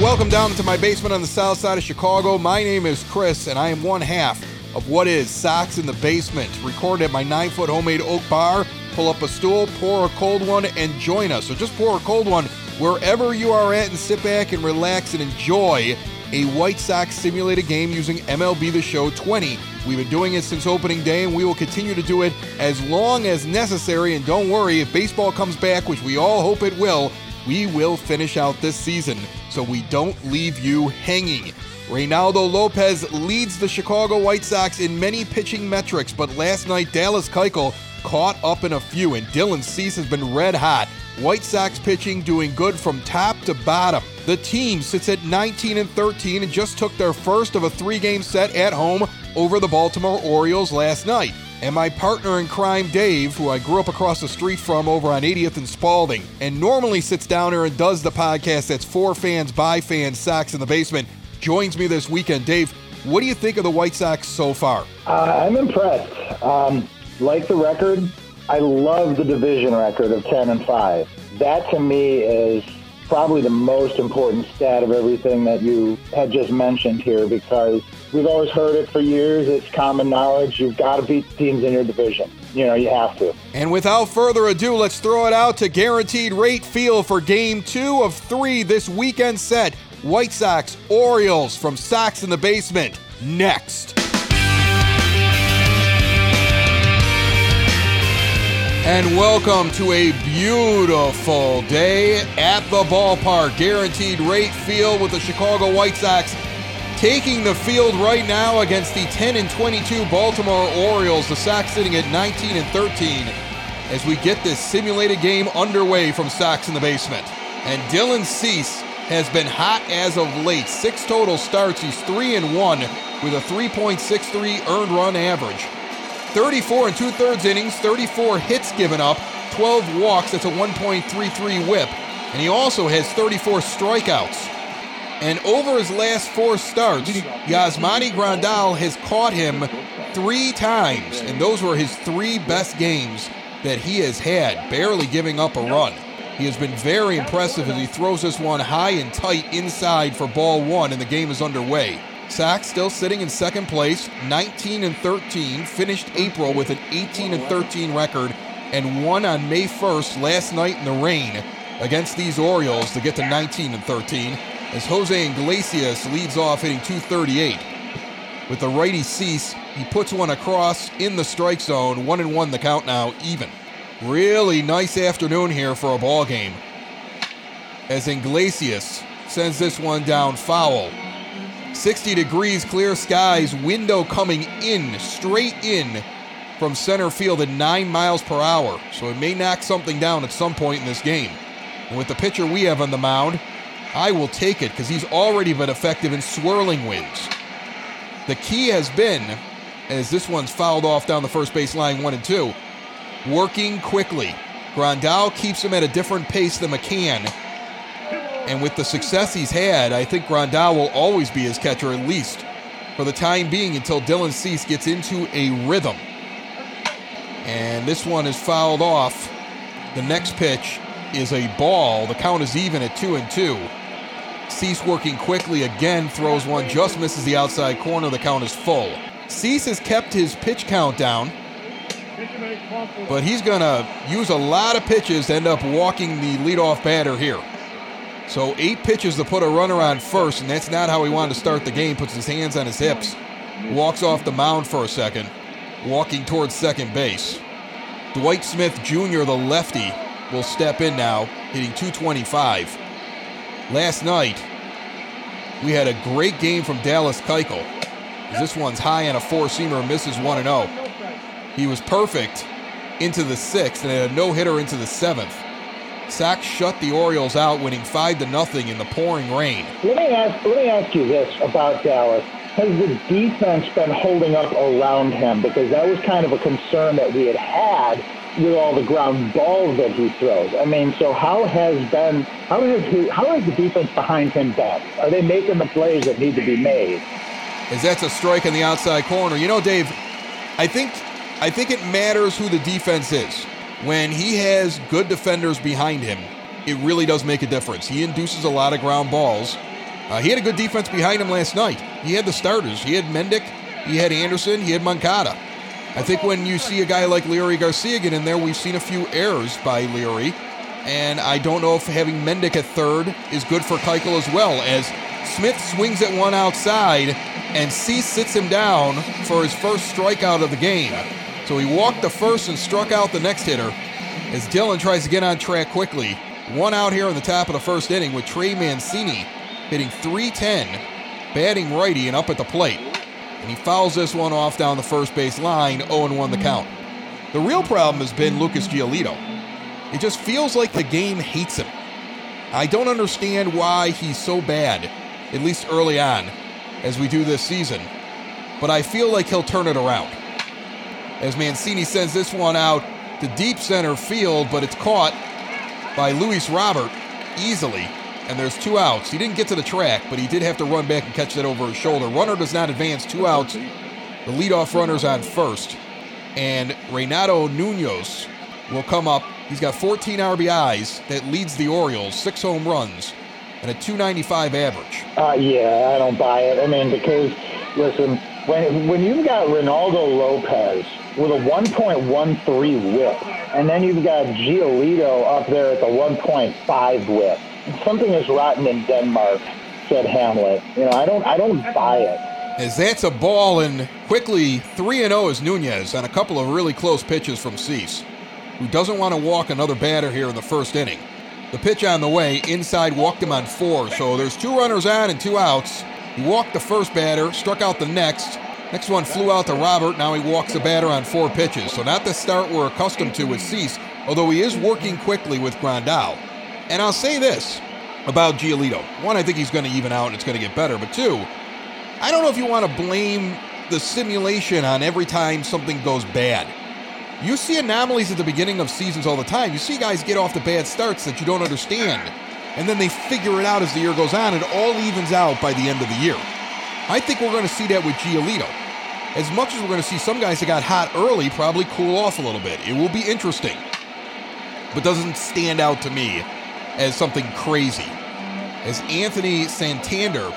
welcome down to my basement on the south side of Chicago. My name is Chris, and I am one half of what is Sox in the Basement. Recorded at my nine foot homemade oak bar. Pull up a stool, pour a cold one, and join us. So just pour a cold one wherever you are at and sit back and relax and enjoy a White Sox simulated game using MLB The Show 20. We've been doing it since opening day, and we will continue to do it as long as necessary. And don't worry, if baseball comes back, which we all hope it will, we will finish out this season so we don't leave you hanging. Reynaldo Lopez leads the Chicago White Sox in many pitching metrics, but last night Dallas Keuchel caught up in a few, and Dylan Cease has been red hot. White Sox pitching doing good from top to bottom. The team sits at 19 and 13 and just took their first of a three-game set at home over the Baltimore Orioles last night. And my partner in crime, Dave, who I grew up across the street from over on 80th and Spaulding, and normally sits down here and does the podcast that's for fans, by fans, Sox in the basement, joins me this weekend. Dave, what do you think of the White Sox so far? Uh, I'm impressed. Um, like the record, I love the division record of 10 and 5. That to me is probably the most important stat of everything that you had just mentioned here because we've always heard it for years. It's common knowledge. You've got to beat teams in your division. You know, you have to. And without further ado, let's throw it out to guaranteed rate field for game two of three this weekend set. White Sox, Orioles from Sox in the Basement. Next. And welcome to a beautiful day at the ballpark. Guaranteed rate field with the Chicago White Sox taking the field right now against the 10 and 22 Baltimore Orioles. The Sox sitting at 19 and 13 as we get this simulated game underway from Sox in the basement. And Dylan Cease has been hot as of late. Six total starts. He's 3 and 1 with a 3.63 earned run average. 34 and two thirds innings, 34 hits given up, 12 walks. That's a 1.33 whip. And he also has 34 strikeouts. And over his last four starts, Yasmani Grandal has caught him three times. And those were his three best games that he has had, barely giving up a run. He has been very impressive as he throws this one high and tight inside for ball one, and the game is underway. Sox still sitting in second place, 19 and 13, finished April with an 18 and 13 record, and won on May 1st last night in the rain against these Orioles to get to 19 and 13. As Jose Iglesias leads off hitting 238. With the righty Cease, he puts one across in the strike zone, one and one the count now, even. Really nice afternoon here for a ball game. As Iglesias sends this one down foul. 60 degrees, clear skies, window coming in, straight in from center field at 9 miles per hour. So it may knock something down at some point in this game. And with the pitcher we have on the mound, I will take it because he's already been effective in swirling winds. The key has been, as this one's fouled off down the first base line, one and two, working quickly. Grandal keeps him at a different pace than McCann. And with the success he's had, I think Grandal will always be his catcher, at least for the time being, until Dylan Cease gets into a rhythm. And this one is fouled off. The next pitch is a ball. The count is even at two and two. Cease working quickly again, throws one, just misses the outside corner. The count is full. Cease has kept his pitch count down, but he's going to use a lot of pitches to end up walking the leadoff batter here. So eight pitches to put a runner on first, and that's not how he wanted to start the game. Puts his hands on his hips, walks off the mound for a second, walking towards second base. Dwight Smith Jr., the lefty, will step in now, hitting 225. Last night, we had a great game from Dallas Keuchel. This one's high and a four-seamer, misses 1 0. He was perfect into the sixth and had a no-hitter into the seventh. Sox shut the Orioles out, winning five to nothing in the pouring rain. Let me ask. Let me ask you this about Dallas. has the defense been holding up around him? Because that was kind of a concern that we had had with all the ground balls that he throws. I mean, so how has been how has he, how has the defense behind him been? Are they making the plays that need to be made? Is that's a strike in the outside corner. You know, Dave, I think I think it matters who the defense is. When he has good defenders behind him, it really does make a difference. He induces a lot of ground balls. Uh, he had a good defense behind him last night. He had the starters. He had Mendick, he had Anderson, he had Moncada. I think when you see a guy like Leury Garcia get in there, we've seen a few errors by Leury. And I don't know if having Mendick at third is good for Keuchel as well, as Smith swings at one outside and Cease sits him down for his first strikeout of the game. So he walked the first and struck out the next hitter as Dylan tries to get on track quickly. One out here in the top of the first inning with Trey Mancini hitting 310, batting righty and up at the plate and he fouls this one off down the first base line, 0 1 the count. The real problem has been Lucas Giolito. It just feels like the game hates him. I don't understand why he's so bad, at least early on, as we do this season, but I feel like he'll turn it around. As Mancini sends this one out to deep center field, but it's caught by Luis Robert easily and there's two outs. He didn't get to the track, but he did have to run back and catch that over his shoulder. Runner does not advance, two outs. The leadoff runner's on first. And Renato Nunez will come up. He's got 14 RBIs that leads the Orioles, six home runs, and a 295 average. Uh, yeah, I don't buy it. I mean, because, listen, when, when you've got Reynaldo Lopez with a 1.13 whip, and then you've got Giolito up there at the 1.5 whip, something is rotten in Denmark, said Hamlet. You know, I don't, I don't buy it. As that's a ball, and quickly 3 0 is Nunez on a couple of really close pitches from Cease, who doesn't want to walk another batter here in the first inning. The pitch on the way, inside walked him on four, so there's two runners on and two outs. He walked the first batter, struck out the next. Next one flew out to Robert. Now he walks the batter on four pitches. So not the start we're accustomed to with Cease, although he is working quickly with Grandal. And I'll say this about Giolito. One, I think he's going to even out and it's going to get better. But two, I don't know if you want to blame the simulation on every time something goes bad. You see anomalies at the beginning of seasons all the time. You see guys get off the bad starts that you don't understand. And then they figure it out as the year goes on. It all evens out by the end of the year. I think we're going to see that with Giolito. As much as we're going to see some guys that got hot early probably cool off a little bit. It will be interesting. But doesn't stand out to me as something crazy. As Anthony Santander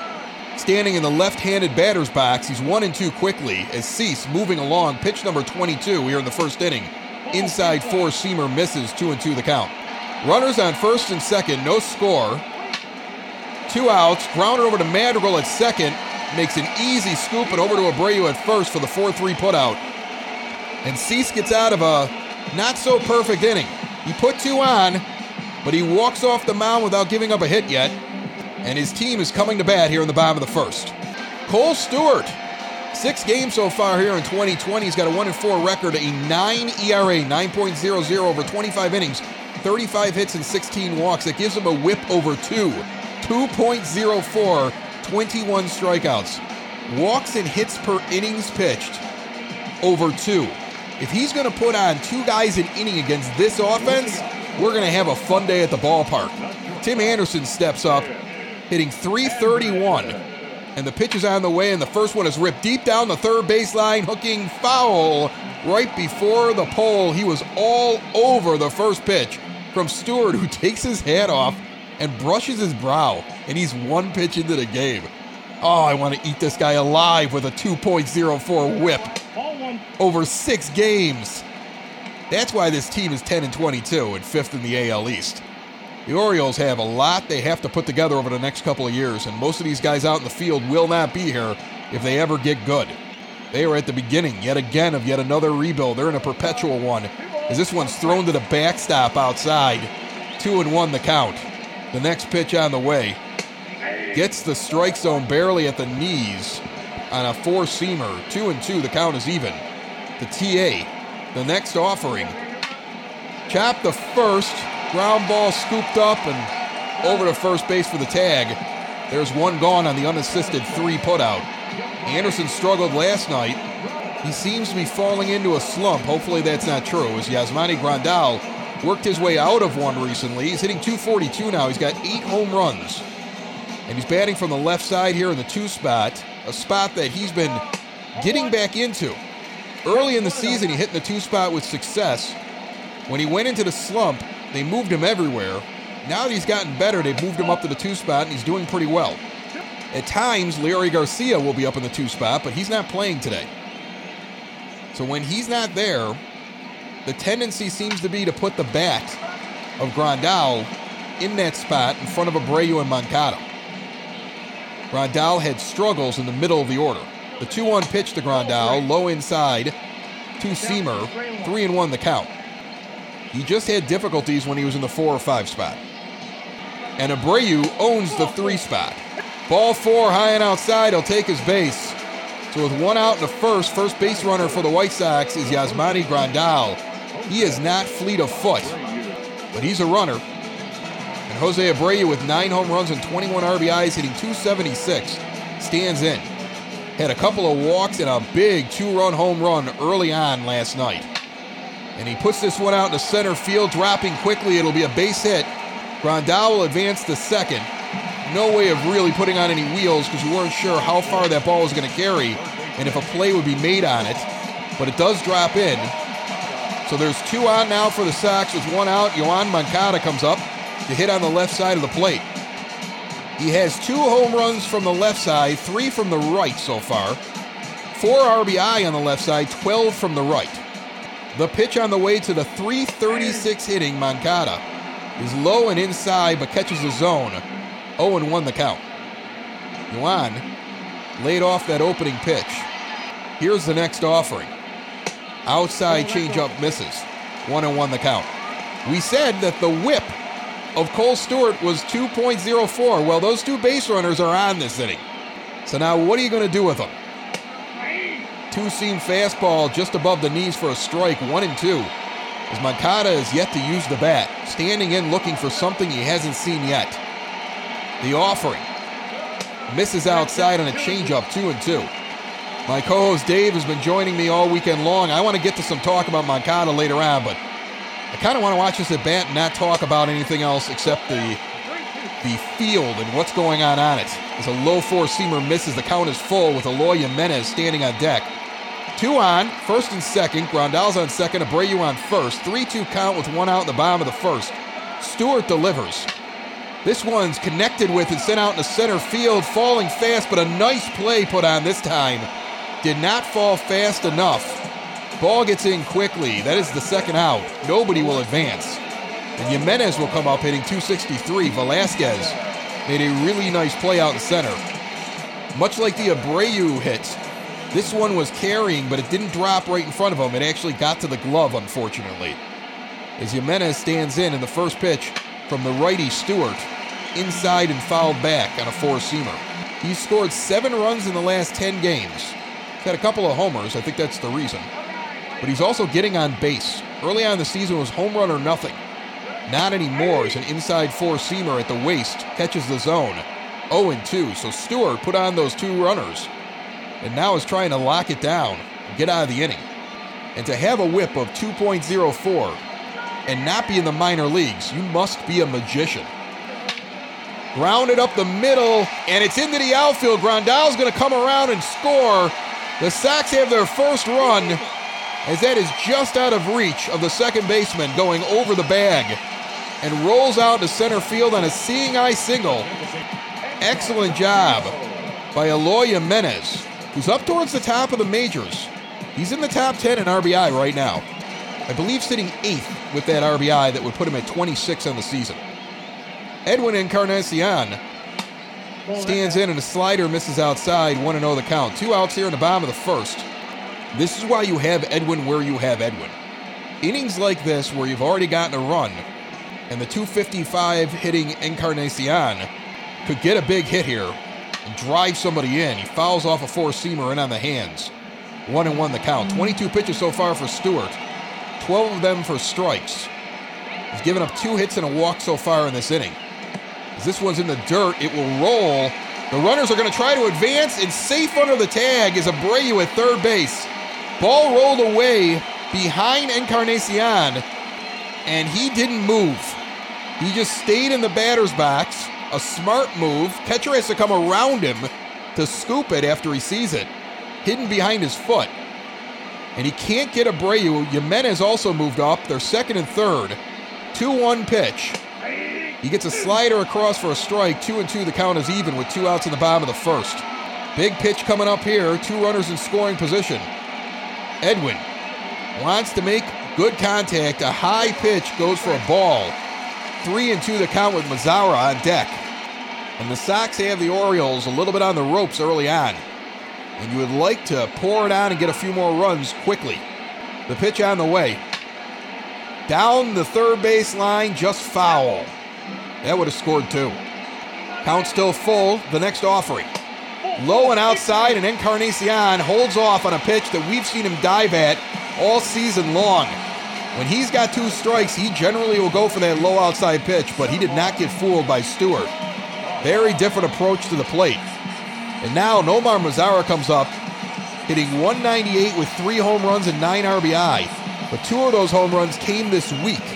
standing in the left-handed batter's box, he's one and two quickly as Cease moving along. Pitch number 22 here in the first inning. Inside four seamer misses two and two the count. Runners on first and second, no score. Two outs, grounder over to Madrigal at second, makes an easy scoop and over to Abreu at first for the 4-3 putout. And Cease gets out of a not so perfect inning. He put two on, but he walks off the mound without giving up a hit yet, and his team is coming to bat here in the bottom of the first. Kohl Stewart, six games so far here in 2020. He's got a 1 4 record, a 9 ERA, 9.00 over 25 innings, 35 hits and 16 walks. That gives him a whip over 2, 2.04, 21 strikeouts. Walks and hits per innings pitched over 2. If he's going to put on two guys an inning against this offense, we're going to have a fun day at the ballpark. Tim Anderson steps up, hitting 331, and the pitch is on the way, and the first one is ripped deep down the third baseline, hooking foul right before the pole. He was all over the first pitch from Stewart, who takes his hat off and brushes his brow, and he's one pitch into the game. Oh, I want to eat this guy alive with a 2.04 whip over six games. That's why this team is 10 and 22 and fifth in the AL East. The Orioles have a lot they have to put together over the next couple of years, and most of these guys out in the field will not be here if they ever get good. They are at the beginning, yet again, of yet another rebuild. They're in a perpetual one, as this one's thrown to the backstop outside. Two and one the count. The next pitch on the way. Gets the strike zone barely at the knees on a four seamer. Two and two, the count is even. The TA the next offering. Chop the first, ground ball scooped up and over to first base for the tag. There's one gone on the unassisted three putout. Anderson struggled last night. He seems to be falling into a slump. Hopefully that's not true. As Yasmani Grandal worked his way out of one recently. He's hitting 242 now. He's got eight home runs. And he's batting from the left side here in the two spot, a spot that he's been getting back into. Early in the season, he hit in the two spot with success. When he went into the slump, they moved him everywhere. Now that he's gotten better, they've moved him up to the two spot, and he's doing pretty well. At times, Leury Garcia will be up in the two spot, but he's not playing today. So when he's not there, the tendency seems to be to put the bat of Grandal in that spot in front of Abreu and Moncada. Grandal had struggles in the middle of the order. The 2 1 pitch to Grandal, low inside, two seamer, 3 and 1 the count. He just had difficulties when he was in the 4 or 5 spot. And Abreu owns the 3 spot. Ball 4 high and outside, he'll take his base. So with one out in the first, first base runner for the White Sox is Yasmani Grandal. He is not fleet of foot, but he's a runner. And Jose Abreu with nine home runs and 21 RBIs, hitting 276, stands in. Had a couple of walks and a big two-run home run early on last night. And he puts this one out into center field, dropping quickly. It'll be a base hit. Grandal will advance to second. No way of really putting on any wheels because we weren't sure how far that ball was going to carry and if a play would be made on it. But it does drop in. So there's two on now for the Sox with one out. Yoan Moncada comes up to hit on the left side of the plate. He has two home runs from the left side, three from the right so far. Four RBI on the left side, 12 from the right. The pitch on the way to the 336 hitting Moncada is low and inside but catches the zone. 0 and 1 the count. Yoan laid off that opening pitch. Here's the next offering. Outside changeup misses. 1 and 1 the count. We said that the whip of Kohl Stewart was 2.04. Well, those two base runners are on this inning. So now what are you going to do with them? Two seam fastball just above the knees for a strike, one and two. As Moncada is yet to use the bat, standing in looking for something he hasn't seen yet. The offering misses outside on a changeup, two and two. My co-host Dave has been joining me all weekend long. I want to get to some talk about Moncada later on, but I kind of want to watch this bat and not talk about anything else except the the field and what's going on on it. As a low four seamer misses, the count is full with Eloy Jimenez standing on deck. Two on, first and second. Grandal's on second. Abreu on first. 3 2 count with one out in the bottom of the first. Stewart delivers. This one's connected with and sent out in the center field, falling fast, but a nice play put on this time. Did not fall fast enough. Ball gets in quickly. That is the second out. Nobody will advance. And Jimenez will come up hitting 263. Velazquez made a really nice play out in center. Much like the Abreu hit, this one was carrying, but it didn't drop right in front of him. It actually got to the glove, unfortunately. As Jimenez stands in in the first pitch from the righty Stewart, inside and fouled back on a four seamer. He's scored seven runs in the last 10 games. He's had a couple of homers. I think that's the reason. But he's also getting on base. Early on in the season was home run or nothing. Not anymore as an inside four seamer at the waist catches the zone. 0 2. So Stewart put on those two runners and now is trying to lock it down and get out of the inning. And to have a whip of 2.04 and not be in the minor leagues, you must be a magician. Grounded up the middle, and it's into the outfield. Grandal's going to come around and score. The Sox have their first run as that is just out of reach of the second baseman going over the bag and rolls out to center field on a seeing eye single. Excellent job by Eloy Jimenez who's up towards the top of the majors. He's in the top 10 in RBI right now. I believe sitting eighth with that RBI that would put him at 26 on the season. Edwin Encarnacion stands in and a slider misses outside, 1 0 the count. Two outs here in the bottom of the first. This is why you have Edwin where you have Edwin. Innings like this, where you've already gotten a run, and the 255 hitting Encarnacion could get a big hit here and drive somebody in. He fouls off a four seamer in on the hands. One and one the count. Mm. 22 pitches so far for Stewart, 12 of them for strikes. He's given up two hits and a walk so far in this inning. As this one's in the dirt, it will roll The runners are going to try to advance, and safe under the tag is Abreu at third base. Ball rolled away behind Encarnacion, and he didn't move. He just stayed in the batter's box. A smart move. Catcher has to come around him to scoop it after he sees it, hidden behind his foot. And he can't get Abreu. Jimenez also moved up. They're second and third. 2 1 pitch. He gets a slider across for a strike. Two and two, the count is even with two outs in the bottom of the first. Big pitch coming up here. Two runners in scoring position. Edwin wants to make good contact. A high pitch goes for a ball. Three and two, the count with Mazara on deck. And the Sox have the Orioles a little bit on the ropes early on. And you would like to pour it on and get a few more runs quickly. The pitch on the way. Down the third base line, just foul. That would have scored two. Count still full. The next offering. Low and outside, and Encarnacion holds off on a pitch that we've seen him dive at all season long. When he's got two strikes, he generally will go for that low outside pitch, but he did not get fooled by Stewart. Very different approach to the plate. And now Nomar Mazara comes up, hitting 198 with three home runs and nine RBI. But two of those home runs came this week.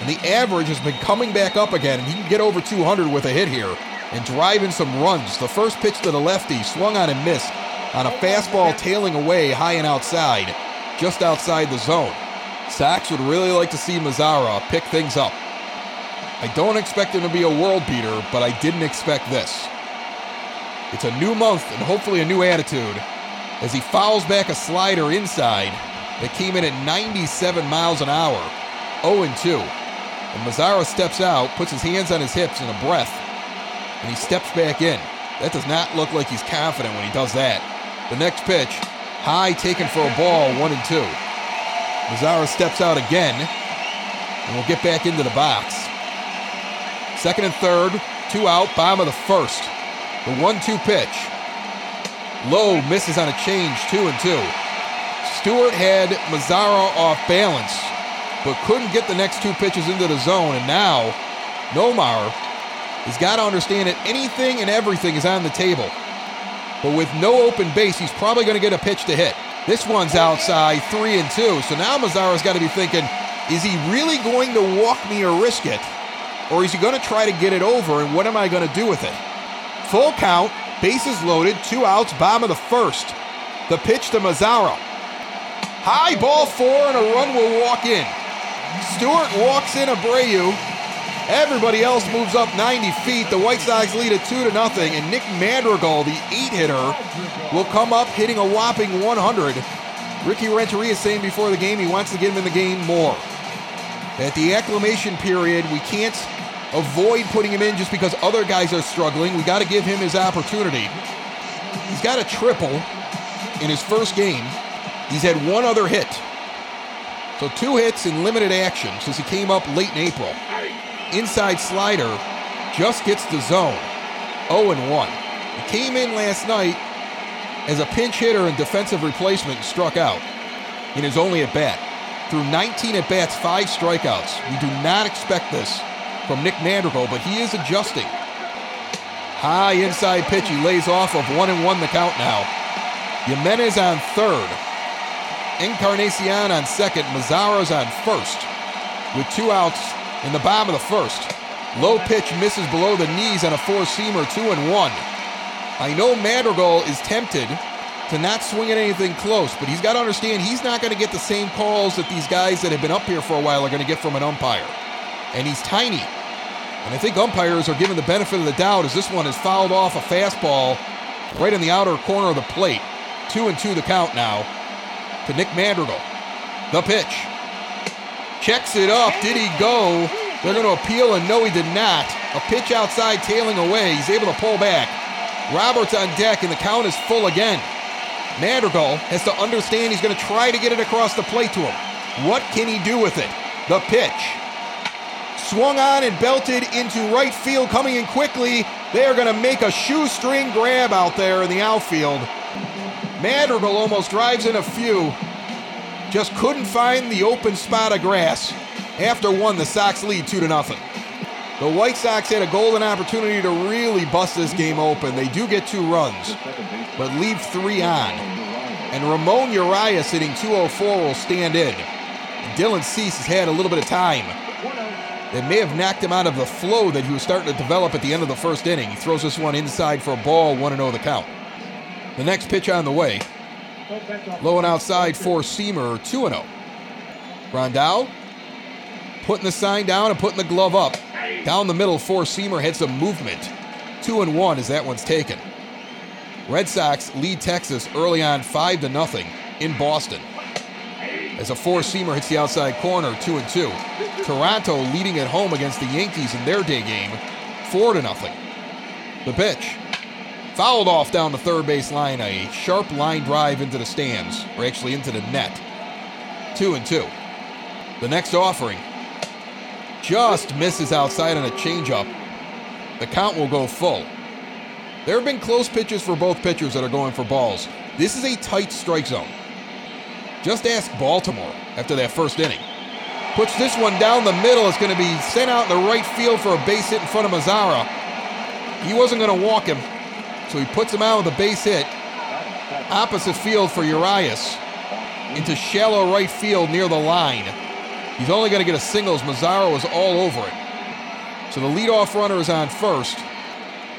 And the average has been coming back up again, and he can get over 200 with a hit here and drive in some runs. The first pitch to the lefty swung on and missed on a fastball tailing away high and outside, just outside the zone. Sox would really like to see Mazara pick things up. I don't expect him to be a world beater, but I didn't expect this. It's a new month and hopefully a new attitude as he fouls back a slider inside that came in at 97 miles an hour, 0 2. And Mazara steps out, puts his hands on his hips in a breath, and he steps back in. That does not look like he's confident when he does that. The next pitch, high taken for a ball, 1 and 2. Mazara steps out again and we'll get back into the box. Second and third, two out, bottom of the first. The 1 2 pitch. Low misses on a change, 2 and 2. Stewart had Mazara off balance, but couldn't get the next two pitches into the zone, and now Nomar has got to understand that anything and everything is on the table. But with no open base, he's probably going to get a pitch to hit. This one's outside, three and two. So now Mazara's got to be thinking, is he really going to walk me or risk it? Or is he going to try to get it over, and what am I going to do with it? Full count, bases loaded, two outs, bottom of the first. The pitch to Mazara. High ball four, and a run will walk in. Stewart walks in Abreu. Everybody else moves up 90 feet. The White Sox lead at 2 to nothing, and Nick Madrigal, the eight hitter, will come up hitting a whopping 100. Ricky Renteria saying before the game he wants to get him in the game more. At the acclimation period, we can't avoid putting him in just because other guys are struggling. We got to give him his opportunity. He's got a triple in his first game. He's had one other hit. So two hits in limited action since he came up late in April inside slider just gets the zone. 0 and 1. He came in last night as a pinch hitter and defensive replacement and struck out in his only at bat. Through 19 at bats, five strikeouts. We do not expect this from Nick Madrigal, but he is adjusting. High inside pitch, he lays off of 1 and 1 the count now. Jimenez on third. Encarnacion on second. Mazara's on first. With two outs in the bottom of the first. Low pitch misses below the knees on a four seamer, two and one. I know Madrigal is tempted to not swing at anything close, but he's got to understand he's not going to get the same calls that these guys that have been up here for a while are going to get from an umpire. And he's tiny. And I think umpires are given the benefit of the doubt as this one is fouled off a fastball right in the outer corner of the plate. Two and two the count now to Nick Madrigal. The pitch. Checks it up. Did he go? They're going to appeal, and no, he did not. A pitch outside, tailing away. He's able to pull back. Roberts on deck, and the count is full again. Madrigal has to understand he's going to try to get it across the plate to him. What can he do with it? The pitch. Swung on and belted into right field, coming in quickly. They are going to make a shoestring grab out there in the outfield. Madrigal almost drives in a few. Just couldn't find the open spot of grass. After one, the Sox lead two to nothing. The White Sox had a golden opportunity to really bust this game open. They do get two runs, but leave three on. And Ramon Urias hitting 204 will stand in. And Dylan Cease has had a little bit of time. That may have knocked him out of the flow that he was starting to develop at the end of the first inning. He throws this one inside for a ball, 1 0 the count. The next pitch on the way. Low and outside four Seamer, 2 0. Grandal putting the sign down and putting the glove up. Down the middle, four seamer hits a movement. Two and one as that one's taken. Red Sox lead Texas early on five to nothing in Boston. As a four seamer hits the outside corner, two and two. Toronto leading at home against the Yankees in their day game, four to nothing. The pitch. Fouled off down the third base line, a sharp line drive into the stands, or actually into the net. Two and two. The next offering, just misses outside on a changeup. The count will go full. There have been close pitches for both pitchers that are going for balls. This is a tight strike zone. Just ask Baltimore after that first inning. Puts this one down the middle. It's going to be sent out in the right field for a base hit in front of Mazara. He wasn't going to walk him, so he puts him out with a base hit. Opposite field for Urias into shallow right field near the line. He's only going to get a singles. Mazara was all over it. So the leadoff runner is on first.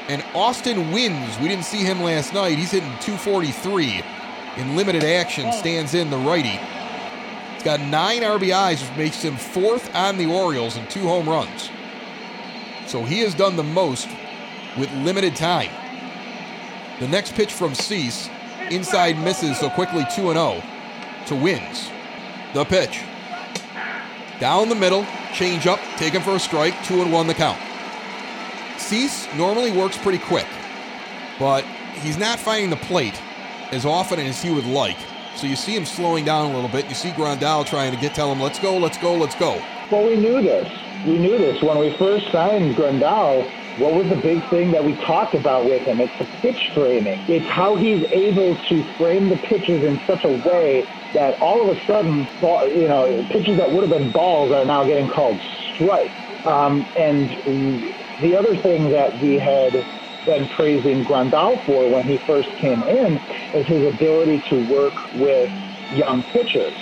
And Austin Wynns, We didn't see him last night. He's hitting 243 in limited action, stands in the righty. He's got nine RBIs, which makes him fourth on the Orioles and two home runs. So he has done the most with limited time. The next pitch from Cease, inside misses, so quickly 2 0 to Wynns. The pitch. Down the middle, change up, taken for a strike, two and one the count. Cease normally works pretty quick, but he's not finding the plate as often as he would like. So you see him slowing down a little bit. You see Grandal trying to get tell him, let's go, let's go, let's go. Well, we knew this. We knew this when we first signed Grandal. What was the big thing that we talked about with him? It's the pitch framing. It's how he's able to frame the pitches in such a way that all of a sudden, you know, pitches that would have been balls are now getting called strikes. Um, and the other thing that we had been praising Grandal for when he first came in is his ability to work with young pitchers.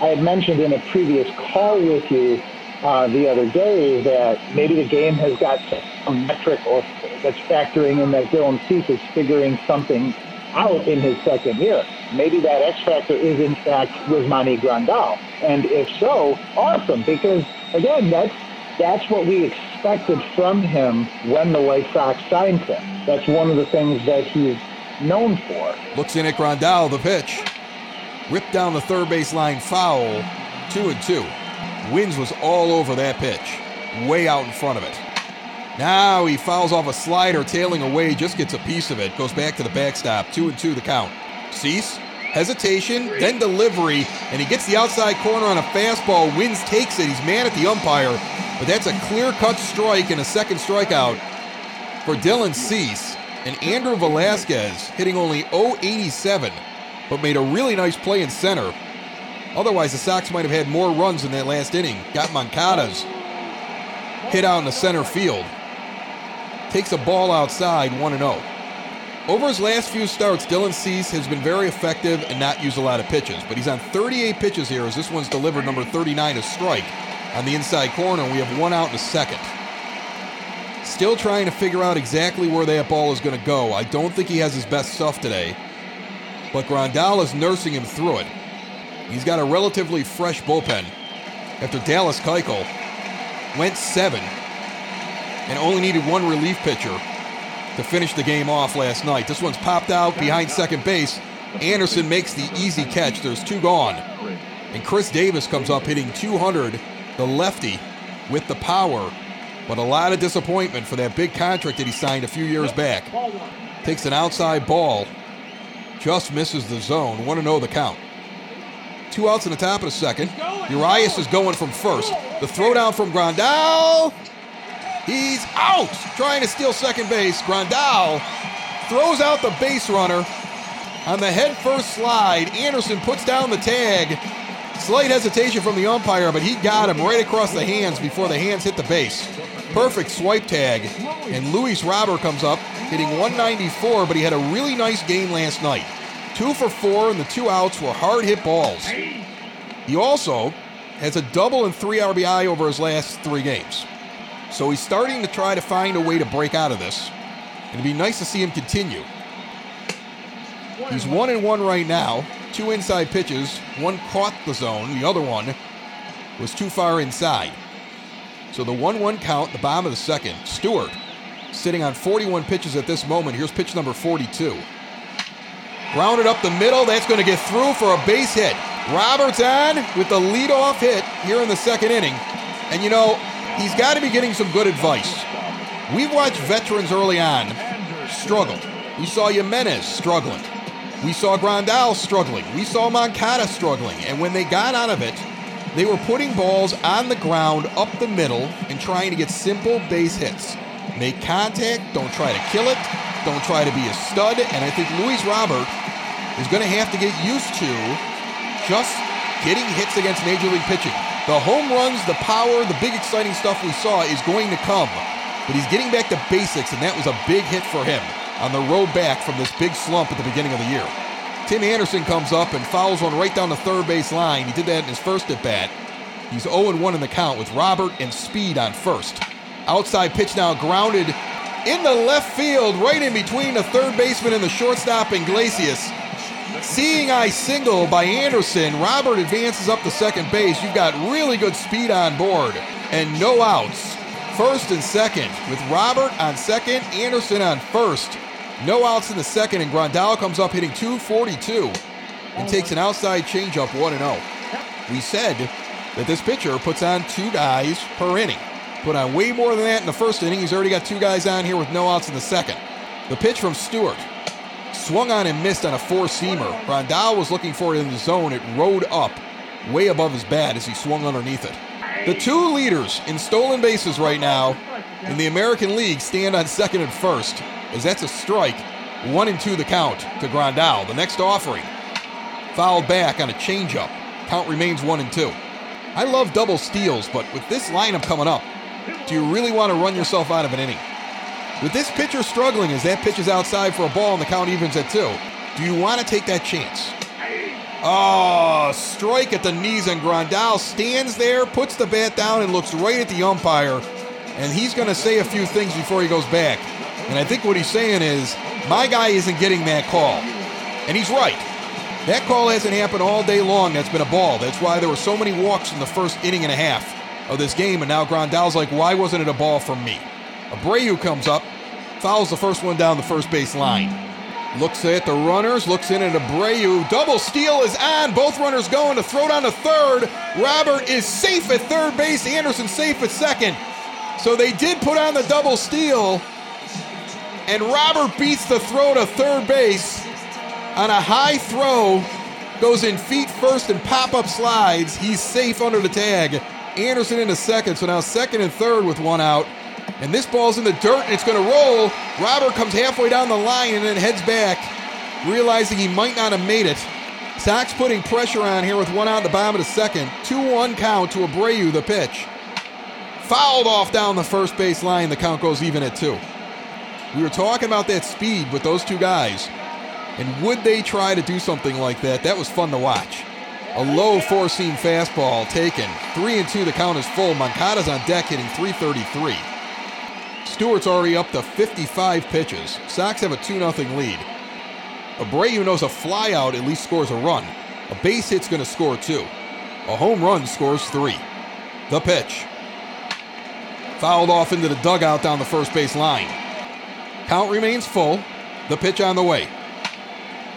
I had mentioned in a previous call with you uh, the other day that maybe the game has got some metric or that's factoring in that Dylan Cease is figuring something out in his second year. Maybe that X factor is in fact Yasmani Grandal, and if so, awesome. Because again, that's that's what we expected from him when the White Sox signed him. That's one of the things that he's known for. Looks in at Grandal, the pitch. Ripped down the third base line foul. Two and two. Wynns was all over that pitch. Way out in front of it. Now he fouls off a slider, tailing away, just gets a piece of it. Goes back to the backstop. Two and two the count. Cease, hesitation, then delivery, and he gets the outside corner on a fastball. Wynns takes it. He's mad at the umpire, but that's a clear cut strike and a second strikeout for Dylan Cease. And Andrew Velazquez hitting only 087, but made a really nice play in center. Otherwise, the Sox might have had more runs in that last inning. Got Moncada's hit out in the center field takes a ball outside 1 0. Over his last few starts, Dylan Cease has been very effective and not used a lot of pitches, but he's on 38 pitches here as this one's delivered number 39 a strike on the inside corner. We have one out in the second. Still trying to figure out exactly where that ball is going to go. I don't think he has his best stuff today, but Grandal is nursing him through it. He's got a relatively fresh bullpen after Dallas Keuchel went seven and only needed one relief pitcher to finish the game off last night. This one's popped out behind second base. Anderson makes the easy catch. There's two gone. And Chris Davis comes up hitting 200, the lefty, with the power. But a lot of disappointment for that big contract that he signed a few years back. Takes an outside ball, just misses the zone. Want to know the count. Two outs in the top of the second. Urias is going from first. The throwdown from Grandal He's out trying to steal second base. Grandal throws out the base runner on the head first slide. Anderson puts down the tag. Slight hesitation from the umpire, but he got him right across the hands before the hands hit the base. Perfect swipe tag. And Luis Robert comes up hitting 194, but he had a really nice game last night. Two for four, and the two outs were hard hit balls. He also has a double and three RBI over his last three games. So he's starting to try to find a way to break out of this. It'd be nice to see him continue. He's one and one right now. Two inside pitches. One caught the zone. The other one was too far inside. So the 1 1 count, the bottom of the second. Stewart sitting on 41 pitches at this moment. Here's pitch number 42. Grounded up the middle. That's going to get through for a base hit. Roberts on with the leadoff hit here in the second inning. And you know, he's got to be getting some good advice. We've watched veterans early on struggle. We saw Jimenez struggling. We saw Grandal struggling. We saw Moncada struggling. And when they got out of it, they were putting balls on the ground up the middle and trying to get simple base hits. Make contact, don't try to kill it, don't try to be a stud. And I think Luis Robert is going to have to get used to just getting hits against Major League pitching. The home runs, the power, the big exciting stuff we saw is going to come. But he's getting back to basics, and that was a big hit for him on the road back from this big slump at the beginning of the year. Tim Anderson comes up and fouls one right down the third base line. He did that in his first at bat. He's 0 1 in the count with Robert and Speed on first. Outside pitch now grounded in the left field, right in between the third baseman and the shortstop Iglesias. Seeing eye single by Anderson, Robert advances up to second base. You've got really good speed on board and no outs. First and second, with Robert on second, Anderson on first. No outs in the second, and Grandal comes up hitting 242 and takes an outside changeup 1 0. We said that this pitcher puts on two guys per inning. Put on way more than that in the first inning. He's already got two guys on here with no outs in the second. The pitch from Stewart swung on and missed on a four seamer. Grandal was looking for it in the zone. It rode up way above his bat as he swung underneath it. The two leaders in stolen bases right now in the American League stand on second and first, as that's a strike. One and two the count to Grandal. The next offering fouled back on a changeup. Count remains one and two. I love double steals, but with this lineup coming up, do you really want to run yourself out of an inning? With this pitcher struggling as that pitch is outside for a ball and the count evens at two, do you want to take that chance? Oh, strike at the knees, and Grandal stands there, puts the bat down, and looks right at the umpire. And he's going to say a few things before he goes back. And I think what he's saying is, my guy isn't getting that call. And he's right. That call hasn't happened all day long. That's been a ball. That's why there were so many walks in the first inning and a half of this game. And now Grandal's like, why wasn't it a ball from me? Abreu comes up, fouls the first one down the first base line. Looks at the runners, looks in at Abreu. Double steal is on. Both runners going to throw down to third. Robert is safe at third base. Anderson safe at second. So they did put on the double steal. And Robert beats the throw to third base on a high throw. Goes in feet first and pop up slides. He's safe under the tag. Anderson into second. So now second and third with one out. And this ball's in the dirt and it's going to roll. Robert comes halfway down the line and then heads back, realizing he might not have made it. Sox putting pressure on here with one out the bottom of the second. 2 1 count to Abreu, the pitch. Fouled off down the first base line. The count goes even at two. We were talking about that speed with those two guys. And would they try to do something like that? That was fun to watch. A low four seam fastball taken. Three and two, the count is full. Moncada's on deck hitting 333. Stewart's already up to 55 pitches. Sox have a 2 0 lead. Abreu knows a flyout at least scores a run. A base hit's going to score two. A home run scores three. The pitch. Fouled off into the dugout down the first base line. Count remains full. The pitch on the way.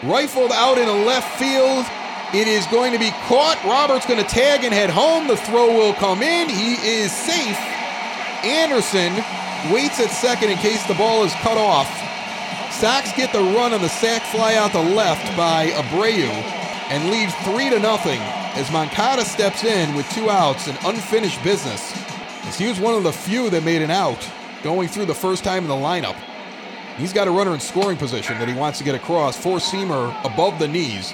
Rifled out in a left field. It is going to be caught. Roberts going to tag and head home. The throw will come in. He is safe. Anderson waits at second in case the ball is cut off. Sox get the run on the sac fly out the left by Abreu and lead three to nothing as Moncada steps in with two outs and unfinished business. As he was one of the few that made an out going through the first time in the lineup. He's got a runner in scoring position that he wants to get across. Four seamer above the knees.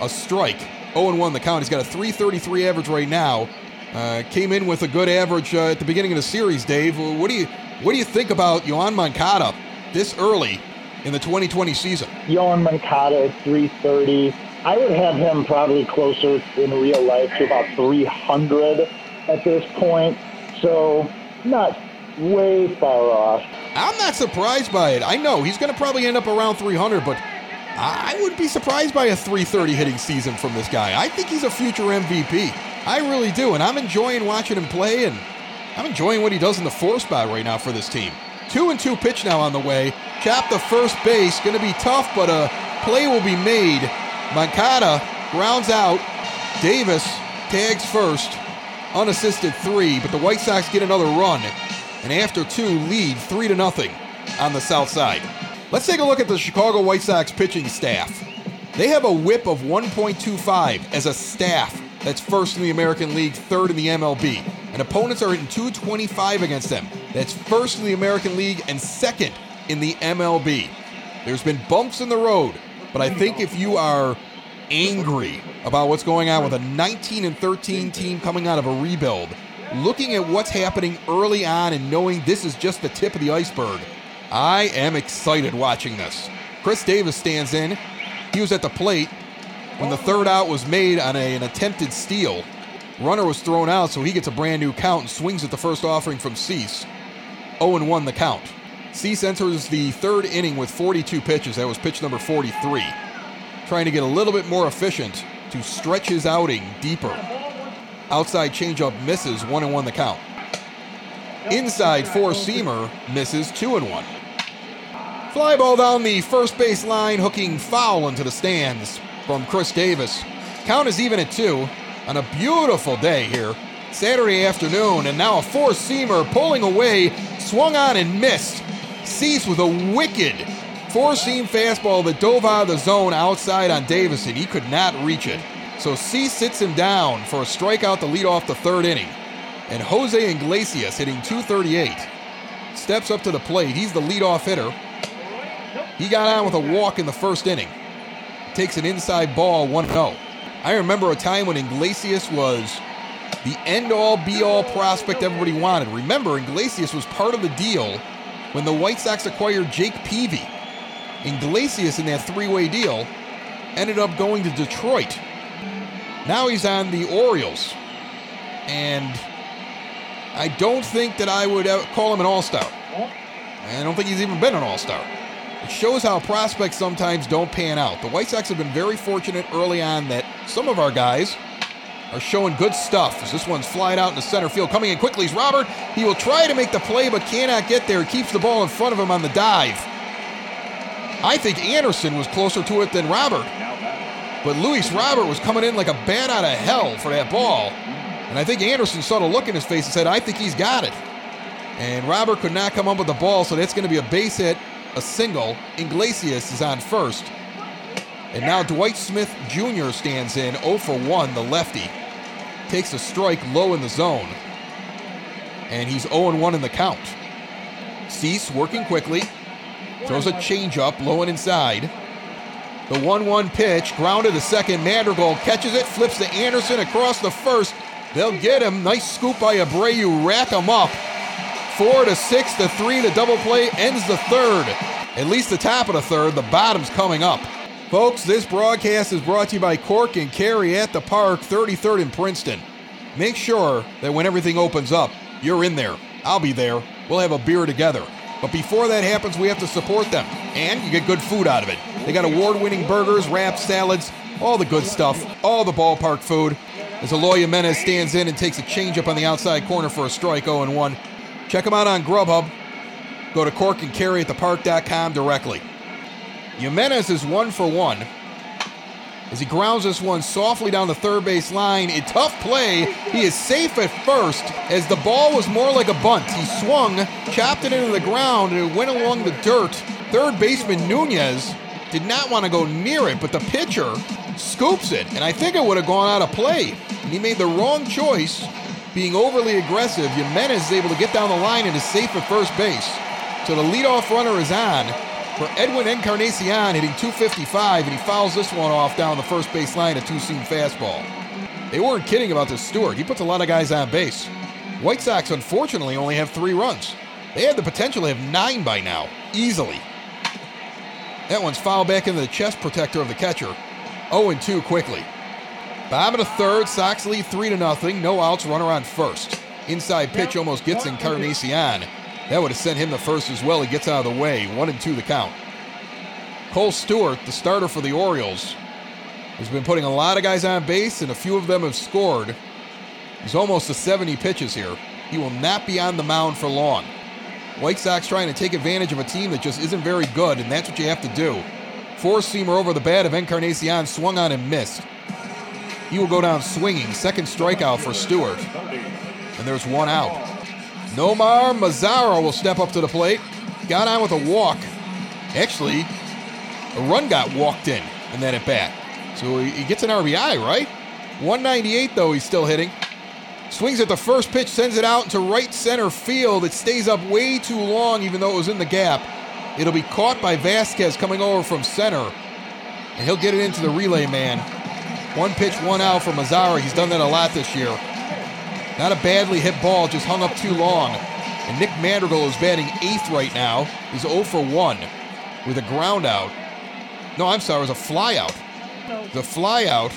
A strike. 0 1 the count. He's got a 333 average right now. Uh, came in with a good average uh, at the beginning of the series, Dave. What do you what do you think about Yoan Moncada this early in the 2020 season? Yoan Moncada at 330. I would have him probably closer in real life to about 300 at this point. So not way far off. I'm not surprised by it. I know he's going to probably end up around 300, but I wouldn't be surprised by a 330 hitting season from this guy. I think he's a future MVP. I really do, and I'm enjoying watching him play, and I'm enjoying what he does in the four spot right now for this team. Two and two pitch now on the way. Chop the first base, going to be tough, but a play will be made. Moncada grounds out. Davis tags first, unassisted three, but the White Sox get another run, and after two, lead three to nothing on the south side. Let's take a look at the Chicago White Sox pitching staff. They have a whip of 1.25 as a staff that's first in the American League, third in the MLB. And opponents are hitting 225 against them. That's first in the American League and second in the MLB. There's been bumps in the road, but I think if you are angry about what's going on with a 19 and 13 team coming out of a rebuild, looking at what's happening early on and knowing this is just the tip of the iceberg, I am excited watching this. Chris Davis stands in. He was at the plate when the third out was made on a, an attempted steal, runner was thrown out, so he gets a brand new count and swings at the first offering from Cease. 0 1 the count. Cease enters the third inning with 42 pitches. That was pitch number 43. Trying to get a little bit more efficient to stretch his outing deeper. Outside changeup misses 1 and 1 the count. Inside four seamer misses 2 and 1. Fly ball down the first base line, hooking foul into the stands from Chris Davis. Count is even at two on a beautiful day here. Saturday afternoon, and now a four seamer pulling away, swung on and missed. Cease with a wicked four seam fastball that dove out of the zone outside on Davison. He could not reach it. So Cease sits him down for a strikeout to lead off the third inning. And Jose Iglesias hitting 238 steps up to the plate. He's the leadoff hitter. He got on with a walk in the first inning takes an inside ball 1 0. I remember a time when Iglesias was the end all be all prospect everybody wanted. Remember, Iglesias was part of the deal when the White Sox acquired Jake Peavy. Iglesias in that three way deal ended up going to Detroit. Now he's on the Orioles. And I don't think that I would call him an all star. I don't think he's even been an all star. It shows how prospects sometimes don't pan out. The White Sox have been very fortunate early on that some of our guys are showing good stuff. As this one's flying out into center field. Coming in quickly is Robert. He will try to make the play but cannot get there. Keeps the ball in front of him on the dive. I think Anderson was closer to it than Robert. But Luis Robert was coming in like a bat out of hell for that ball. And I think Anderson saw the look in his face and said, I think he's got it. And Robert could not come up with the ball, so that's going to be a base hit a single. Iglesias is on first. And now Dwight Smith Jr. stands in 0 for 1, the lefty. Takes a strike low in the zone. And he's 0 1 in the count. Cease working quickly. Throws a changeup low and inside. The 1 1 pitch, grounded to second. Madrigal catches it, flips to Anderson across the first. They'll get him. Nice scoop by Abreu. Rack him up. Four to six to three. The double play ends the third. At least the top of the third. The bottom's coming up. Folks, this broadcast is brought to you by Cork and Kerry at the Park, 33rd in Princeton. Make sure that when everything opens up, you're in there. I'll be there. We'll have a beer together. But before that happens, we have to support them. And you get good food out of it. They got award winning burgers, wraps, salads, all the good stuff, all the ballpark food. As Eloy Jimenez stands in and takes a changeup on the outside corner for a strike 0 1. Check them out on Grubhub. Go to Cork and Kerry at thepark.com directly. Jimenez is one for one as he grounds this one softly down the third base line. A tough play. He is safe at first as the ball was more like a bunt. He swung, chopped it into the ground, and it went along the dirt. Third baseman Nunez did not want to go near it, but the pitcher scoops it, and I think it would have gone out of play. And he made the wrong choice being overly aggressive, Jimenez is able to get down the line and is safe at first base. So the leadoff runner is on for Edwin Encarnacion hitting 255, and he fouls this one off down the first base line, a two-seam fastball. They weren't kidding about this Stewart. He puts a lot of guys on base. White Sox, unfortunately, only have three runs. They had the potential to have nine by now, easily. That one's fouled back into the chest protector of the catcher. 0 2 quickly. Bottom of the third, Sox lead 3 to nothing. No outs, runner on first. Inside pitch almost gets Encarnacion. That would have sent him the first as well. He gets out of the way. 1 and 2 the count. Kohl Stewart, the starter for the Orioles, has been putting a lot of guys on base, and a few of them have scored. He's almost to 70 pitches here. He will not be on the mound for long. White Sox trying to take advantage of a team that just isn't very good, and that's what you have to do. Four seamer over the bat of Encarnacion swung on and missed. He will go down swinging. Second strikeout for Stewart. And there's one out. Nomar Mazara will step up to the plate. Got on with a walk. Actually, a run got walked in in that at bat. So he gets an RBI, right? 198 though, he's still hitting. Swings at the first pitch, sends it out into right center field. It stays up way too long, even though it was in the gap. It'll be caught by Velazquez coming over from center, and he'll get it into the relay man. One pitch, one out for Mazara. He's done that a lot this year. Not a badly hit ball, just hung up too long. And Nick Madrigal is batting eighth right now. He's 0 for 1 with a ground out. No, I'm sorry, it was a fly out. The fly out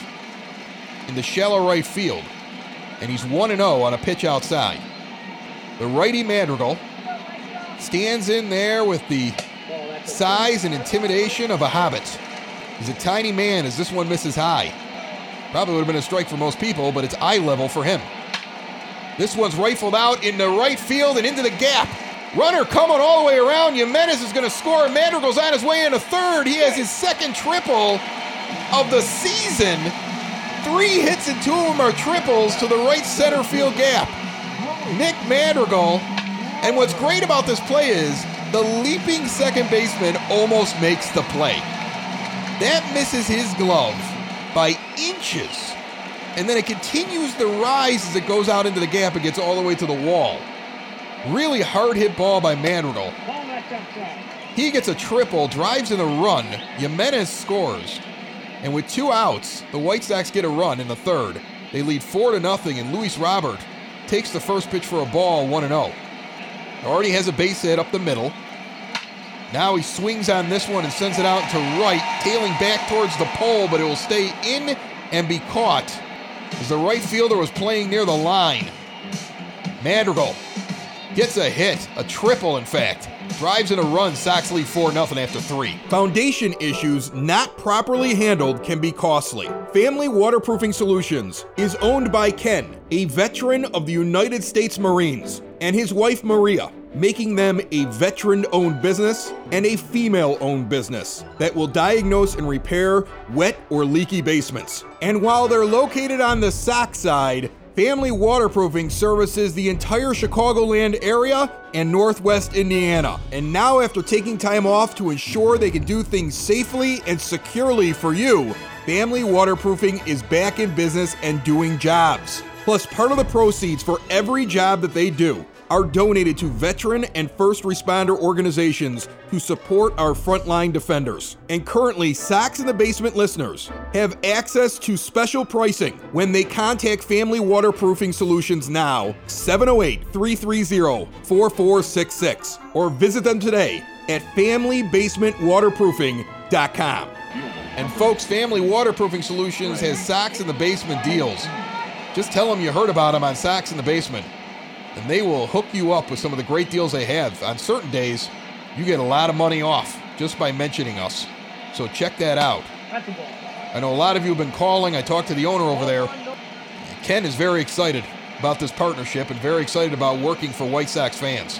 in the shallow right field and he's 1 0 on a pitch outside. The righty Madrigal stands in there with the size and intimidation of a hobbit. He's a tiny man as this one misses high. Probably would have been a strike for most people, but it's eye level for him. This one's rifled out into right field and into the gap. Runner coming all the way around. Jimenez is going to score. Madrigal's on his way in into third. He has his second triple of the season Three hits and two of them are triples to the right center field gap. Nick Madrigal. And what's great about this play is the leaping second baseman almost makes the play. That misses his glove by inches. And then it continues the rise as it goes out into the gap and gets all the way to the wall. Really hard hit ball by Madrigal. He gets a triple, drives in a run. Jimenez scores. And with two outs, the White Sox get a run in the third. They lead 4 to nothing, and Luis Robert takes the first pitch for a ball 1 0. Already has a base hit up the middle. Now he swings on this one and sends it out to right, tailing back towards the pole, but it will stay in and be caught as the right fielder was playing near the line. Madrigal gets a hit, a triple, in fact. Drives in a run, Sox lead 4 0 after three. Foundation issues not properly handled can be costly. Family Waterproofing Solutions is owned by Ken, a veteran of the United States Marines, and his wife Maria making them a veteran owned business and a female owned business that will diagnose and repair wet or leaky basements. And while they're located on the Sox side, Family Waterproofing services the entire Chicagoland area and Northwest Indiana. And now, after taking time off to ensure they can do things safely and securely for you, Family Waterproofing is back in business and doing jobs. Plus, part of the proceeds for every job that they do are donated to veteran and first responder organizations who support our frontline defenders. And currently, Sox in the Basement listeners have access to special pricing when they contact Family Waterproofing Solutions now, 708 330 4466, or visit them today at FamilyBasementWaterproofing.com. And folks, Family Waterproofing Solutions has Sox in the Basement deals. Just tell them you heard about them on Sox in the Basement and they will hook you up with some of the great deals they have. On certain days, you get a lot of money off just by mentioning us. So check that out. I know a lot of you have been calling. I talked to the owner over there. Ken is very excited about this partnership and very excited about working for White Sox fans,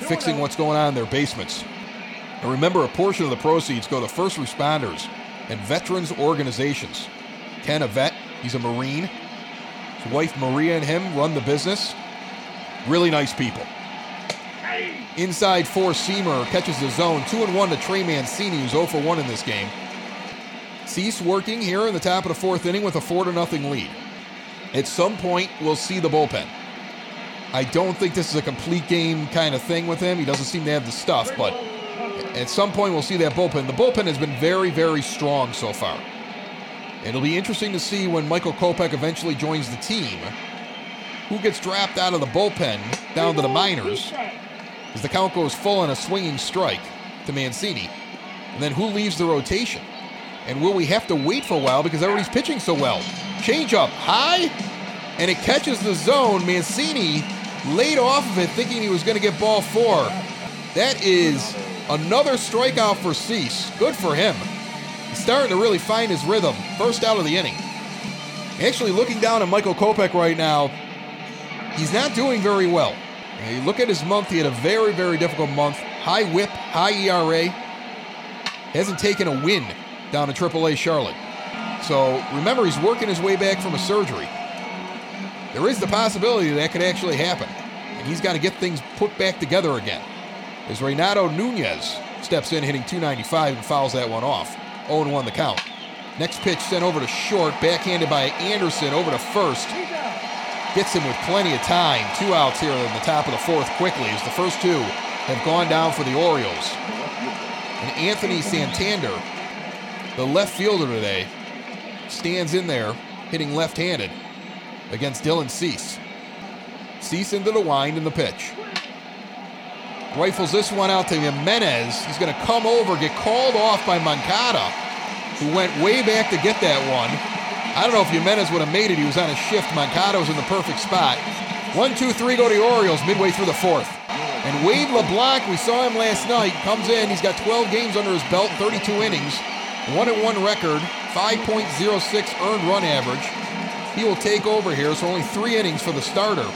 fixing what's going on in their basements. And remember, a portion of the proceeds go to first responders and veterans organizations. Ken, a vet, he's a Marine. His wife Maria and him run the business. Really nice people. Inside four seamer catches the zone. Two and one to Trey Mancini, who's 0 for 1 in this game. Cease working here in the top of the fourth inning with a 4 to nothing lead. At some point, we'll see the bullpen. I don't think this is a complete game kind of thing with him. He doesn't seem to have the stuff, but at some point, we'll see that bullpen. The bullpen has been very, very strong so far. It'll be interesting to see when Michael Kopech eventually joins the team who gets dropped out of the bullpen down to the minors as the count goes full on a swinging strike to Mancini. And then who leaves the rotation? And will we have to wait for a while because everybody's pitching so well? Change up high, and it catches the zone. Mancini laid off of it thinking he was going to get ball four. That is another strikeout for Cease. Good for him. Starting to really find his rhythm. First out of the inning. Actually, looking down at Michael Kopech right now, he's not doing very well. You look at his month, he had a very, very difficult month. High whip, high ERA. Hasn't taken a win down to AAA Charlotte. So remember, he's working his way back from a surgery. There is the possibility that, could actually happen. And he's got to get things put back together again. As Renato Nunez steps in, hitting 295 and fouls that one off. 0 1 the count. Next pitch sent over to short, backhanded by Anderson over to first. Gets him with plenty of time. Two outs here in the top of the fourth quickly as the first two have gone down for the Orioles. And Anthony Santander, the left fielder today, stands in there hitting left handed against Dylan Cease. Cease into the wind in the pitch. Rifles this one out to Jimenez. He's going to come over, get called off by Moncada, who went way back to get that one. I don't know if Jimenez would have made it. He was on a shift. Moncada was in the perfect spot. One, two, three go to the Orioles midway through the fourth. And Wade LeBlanc, we saw him last night, comes in. He's got 12 games under his belt, 32 innings, one and one record, 5.06 earned run average. He will take over here, so only three innings for the starter.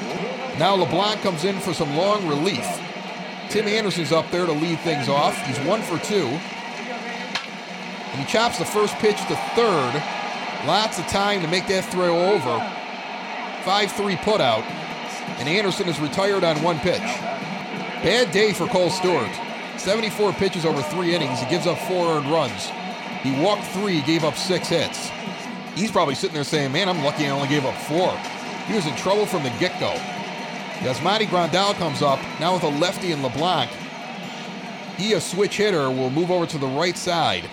Now LeBlanc comes in for some long relief. Tim Anderson's up there to lead things off. He's one for two. And he chops the first pitch to third. Lots of time to make that throw over. 5-3 putout. And Anderson is retired on one pitch. Bad day for Kohl Stewart. 74 pitches over three innings. He gives up four earned runs. He walked three, gave up six hits. He's probably sitting there saying, man, I'm lucky I only gave up four. He was in trouble from the get-go. Yasmani Grandal comes up, now with a lefty and LeBlanc. He, a switch hitter, will move over to the right side.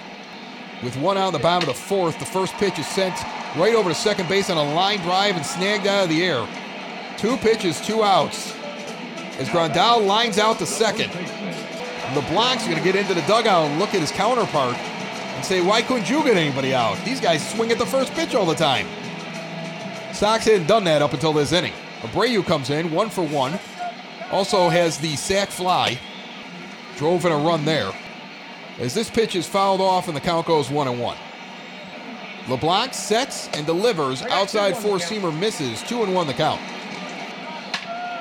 With one out in the bottom of the fourth, the first pitch is sent right over to second base on a line drive and snagged out of the air. Two pitches, two outs. As Grandal lines out to second. LeBlanc's going to get into the dugout and look at his counterpart and say, why couldn't you get anybody out? These guys swing at the first pitch all the time. Sox hadn't done that up until this inning. Abreu comes in, one for one. Also has the sac fly. Drove in a run there as this pitch is fouled off and the count goes one and one. LeBlanc sets and delivers. Outside four seamer misses. Two and one the count.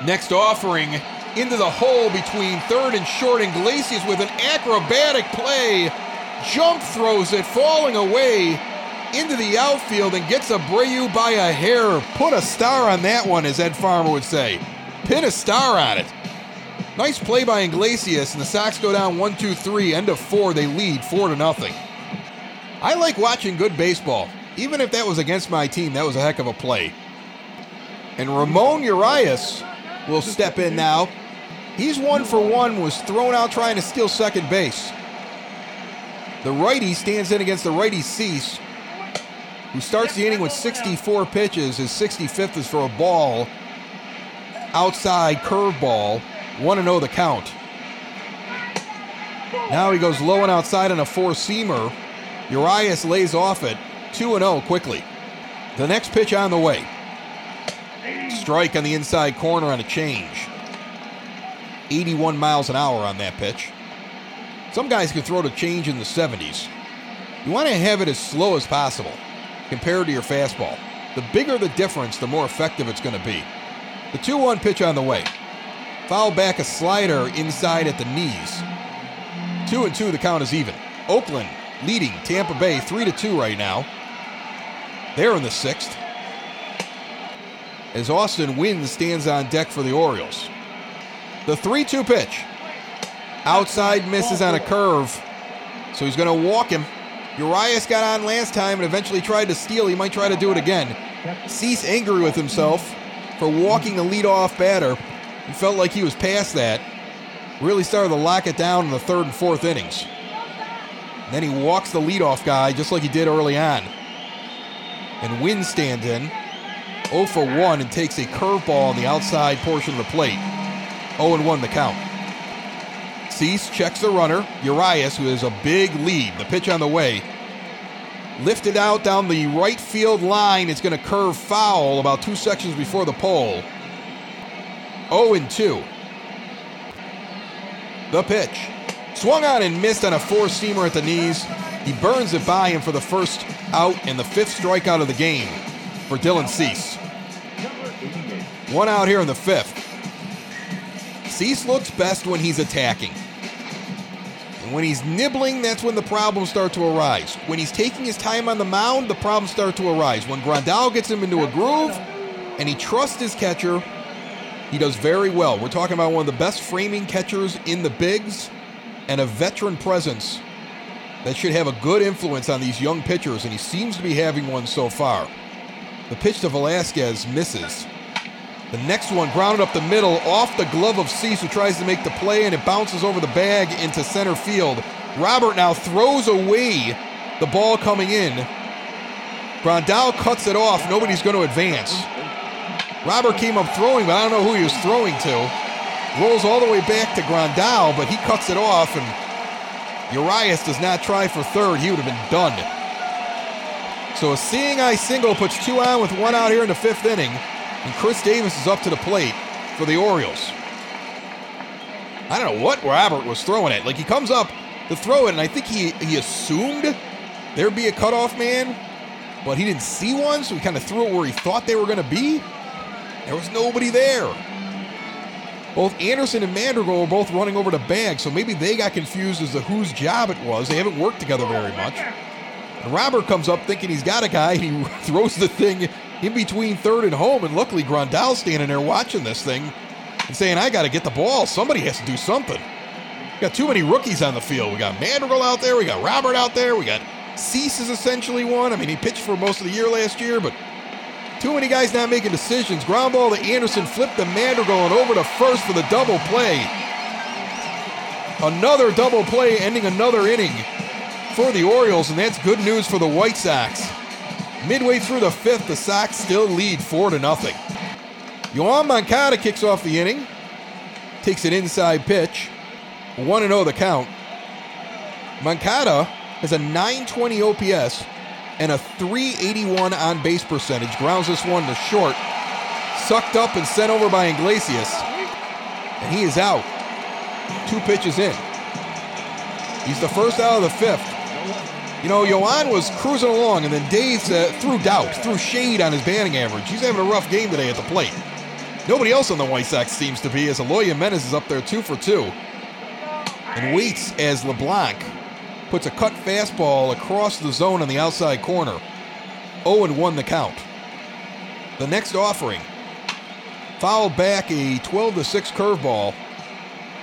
Next offering into the hole between third and short. and Iglesias with an acrobatic play. Jump throws it, falling away into the outfield and gets Abreu by a hair. Put a star on that one, as Ed Farmer would say. Pin a star on it. Nice play by Iglesias, and the Sox go down 1 2 3. End of four, they lead 4 to nothing. I like watching good baseball. Even if that was against my team, that was a heck of a play. And Ramon Urias will step in now. He's one for one, was thrown out trying to steal second base. The righty stands in against the righty Cease, who starts the inning with 64 pitches. His 65th is for a ball, outside curveball. 1 0 the count. Now he goes low and outside on a four seamer. Urias lays off it 2 0 quickly. The next pitch on the way. Strike on the inside corner on a change. 81 miles an hour on that pitch. Some guys can throw the change in the 70s. You want to have it as slow as possible compared to your fastball. The bigger the difference, the more effective it's going to be. The 2 1 pitch on the way. Foul back a slider inside at the knees. Two and two, the count is even. Oakland leading Tampa Bay three to two right now. They're in the sixth. As Austin Wynns stands on deck for the Orioles. The 3 2 pitch. Outside misses on a curve. So he's going to walk him. Urias got on last time and eventually tried to steal. He might try to do it again. Cease angry with himself for walking the leadoff batter. He felt like he was past that. Really started to lock it down in the third and fourth innings. And then he walks the leadoff guy just like he did early on. And Wynn stands in 0 for 1 and takes a curveball on the outside portion of the plate. 0 and 1 the count. Cease checks the runner, Urias, who has a big lead. The pitch on the way. Lifted out down the right field line. It's going to curve foul about two sections before the pole. 0 and 2. The pitch. Swung on and missed on a four seamer at the knees. He burns it by him for the first out and the fifth strikeout of the game for Dylan Cease. One out here in the fifth. Cease looks best when he's attacking. When he's nibbling, that's when the problems start to arise. When he's taking his time on the mound, the problems start to arise. When Grandal gets him into a groove and he trusts his catcher, he does very well. We're talking about one of the best framing catchers in the bigs and a veteran presence that should have a good influence on these young pitchers, and he seems to be having one so far. The pitch to Velazquez misses. The next one grounded up the middle off the glove of Cease, who tries to make the play, and it bounces over the bag into center field. Robert now throws away the ball coming in. Grandal cuts it off. Nobody's going to advance. Robert came up throwing, but I don't know who he was throwing to. Rolls all the way back to Grandal, but he cuts it off, and Urias does not try for third. He would have been done. So a seeing eye single puts two on with one out here in the fifth inning, and Chris Davis is up to the plate for the Orioles. I don't know what Robert was throwing it. Like he comes up to throw it, and I think he he assumed there'd be a cutoff man, but he didn't see one, so he kind of threw it where he thought they were going to be. There was nobody there. Both Anderson and Madrigal were both running over the bag, so maybe they got confused as to whose job it was. They haven't worked together very much. And Robert comes up thinking he's got a guy. and He throws the thing in between third and home, and luckily Grandal's standing there watching this thing and saying, I got to get the ball. Somebody has to do something. We got too many rookies on the field. We got Madrigal out there. We got Robert out there. We got Cease is essentially one. I mean, he pitched for most of the year last year, but too many guys not making decisions. Ground ball to Anderson, flipped to Madrigal and over to first for the double play. Another double play ending another inning for the Orioles, and that's good news for the White Sox. Midway through the fifth, the Sox still lead four to nothing. Yoan Moncada kicks off the inning, takes an inside pitch, 1 and 0 the count. Moncada has a 920 OPS and a 381 on base percentage. Grounds this one to short. Sucked up and sent over by Iglesias. And he is out. Two pitches in. He's the first out of the fifth. You know, Yoan was cruising along, and then Dave uh, threw doubt, threw shade on his batting average. He's having a rough game today at the plate. Nobody else on the White Sox seems to be, as Eloy Jimenez is up there two for two. And waits as LeBlanc puts a cut fastball across the zone on the outside corner. 0 1 the count. The next offering fouled back a 12 6 curveball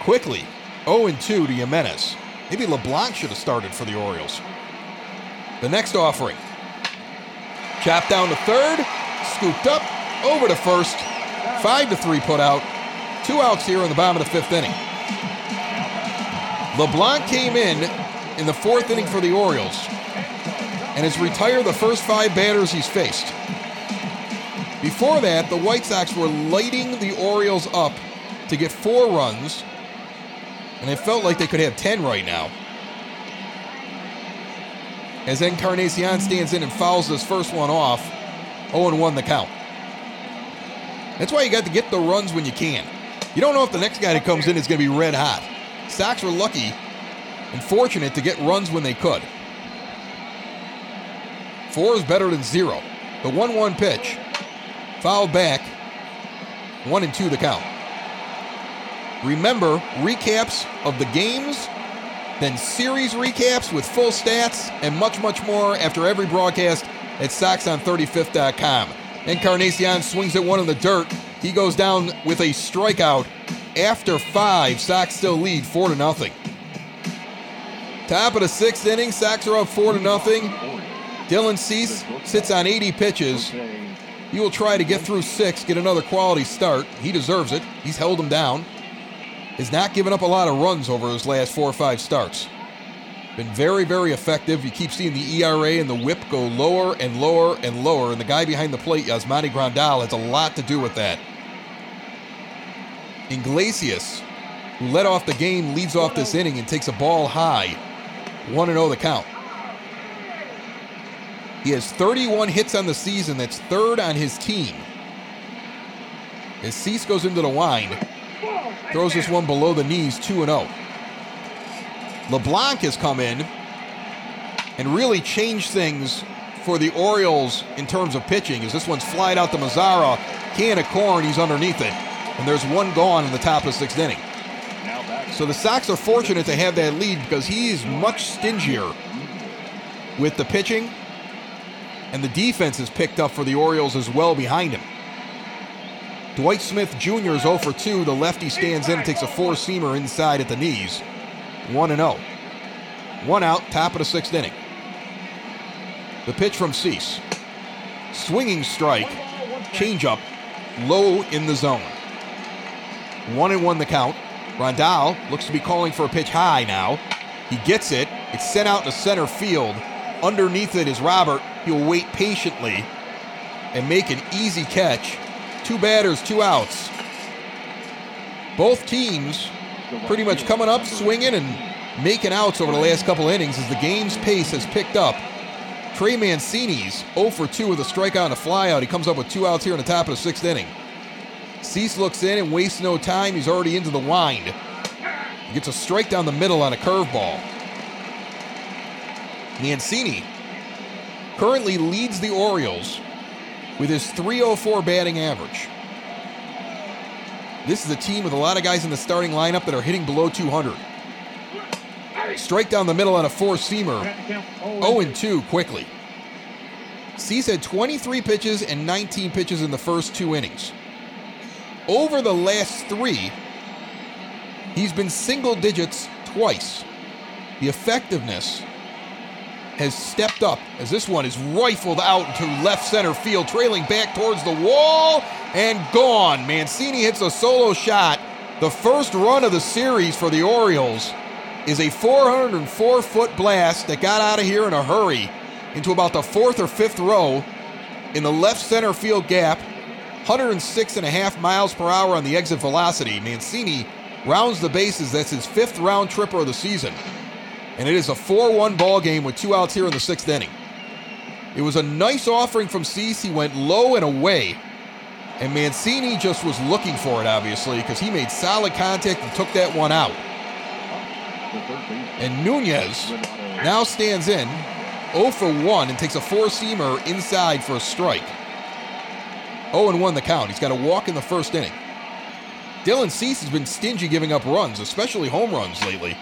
quickly. 0 2 to Jimenez. Maybe LeBlanc should have started for the Orioles. The next offering chopped down to third, scooped up, over to first. 5 to 3 put out. Two outs here in the bottom of the fifth inning. LeBlanc came in in the fourth inning for the Orioles and has retired the first five batters he's faced. Before that, the White Sox were lighting the Orioles up to get four runs, and it felt like they could have 10 right now. As Encarnacion stands in and fouls this first one off, 0 1 the count. That's why you got to get the runs when you can. You don't know if the next guy that comes in is going to be red hot. Sox were lucky and fortunate to get runs when they could. Four is better than zero. The 1 1 pitch, fouled back, 1 and 2 the count. Remember, recaps of the games, then series recaps with full stats, and much, much more after every broadcast at SoxOn35th.com. Encarnacion swings at one in the dirt. He goes down with a strikeout after five. Sox still lead four to nothing. Top of the sixth inning, Sox are up four to nothing. Dylan Cease sits on 80 pitches. He will try to get through six, get another quality start. He deserves it. He's held him down. Has not given up a lot of runs over his last four or five starts. Been very, very effective. You keep seeing the ERA and the whip go lower and lower and lower. And the guy behind the plate, Yasmani Grandal, has a lot to do with that. Iglesias, who led off the game, leads off this inning and takes a ball high. 1 0 the count. He has 31 hits on the season. That's third on his team. As Cease goes into the wind, throws this one below the knees, 2 0. LeBlanc has come in and really changed things for the Orioles in terms of pitching. As this one's flied out to Mazara, can of corn, he's underneath it. And there's one gone in the top of the sixth inning. So the Sox are fortunate to have that lead because he's much stingier with the pitching. And the defense has picked up for the Orioles as well behind him. Dwight Smith Jr. is 0 for 2. The lefty stands in and takes a four seamer inside at the knees. 1 and 0. One out, top of the sixth inning. The pitch from Cease. Swinging strike, changeup, low in the zone. 1 and 1 the count. Grandal looks to be calling for a pitch high now. He gets it. It's sent out to center field. Underneath it is Robert. He'll wait patiently and make an easy catch. Two batters, two outs. Both teams pretty much coming up, swinging, and making outs over the last couple innings as the game's pace has picked up. Trey Mancini's 0 for 2 with a strikeout and a flyout. He comes up with two outs here in the top of the sixth inning. Cease looks in and wastes no time. He's already into the wind. He gets a strike down the middle on a curveball. Mancini currently leads the Orioles with his 304 batting average. This is a team with a lot of guys in the starting lineup that are hitting below 200. Strike down the middle on a four seamer. 0 2 quickly. Cease had 23 pitches and 19 pitches in the first two innings. Over the last three, he's been single digits twice. The effectiveness has stepped up as this one is rifled out into left center field, trailing back towards the wall and gone. Mancini hits a solo shot. The first run of the series for the Orioles is a 404 foot blast that got out of here in a hurry into about the fourth or fifth row in the left center field gap. 106 and a half miles per hour on the exit velocity. Mancini rounds the bases. That's his fifth round tripper of the season and it is a 4 1 ball game with two outs here in the sixth inning. It was a nice offering from Cease. He went low and away. And Mancini just was looking for it, obviously, because he made solid contact and took that one out. And Nunez now stands in 0 for 1 and takes a four seamer inside for a strike. 0 and 1 the count. He's got a walk in the first inning. Dylan Cease has been stingy giving up runs, especially home runs lately.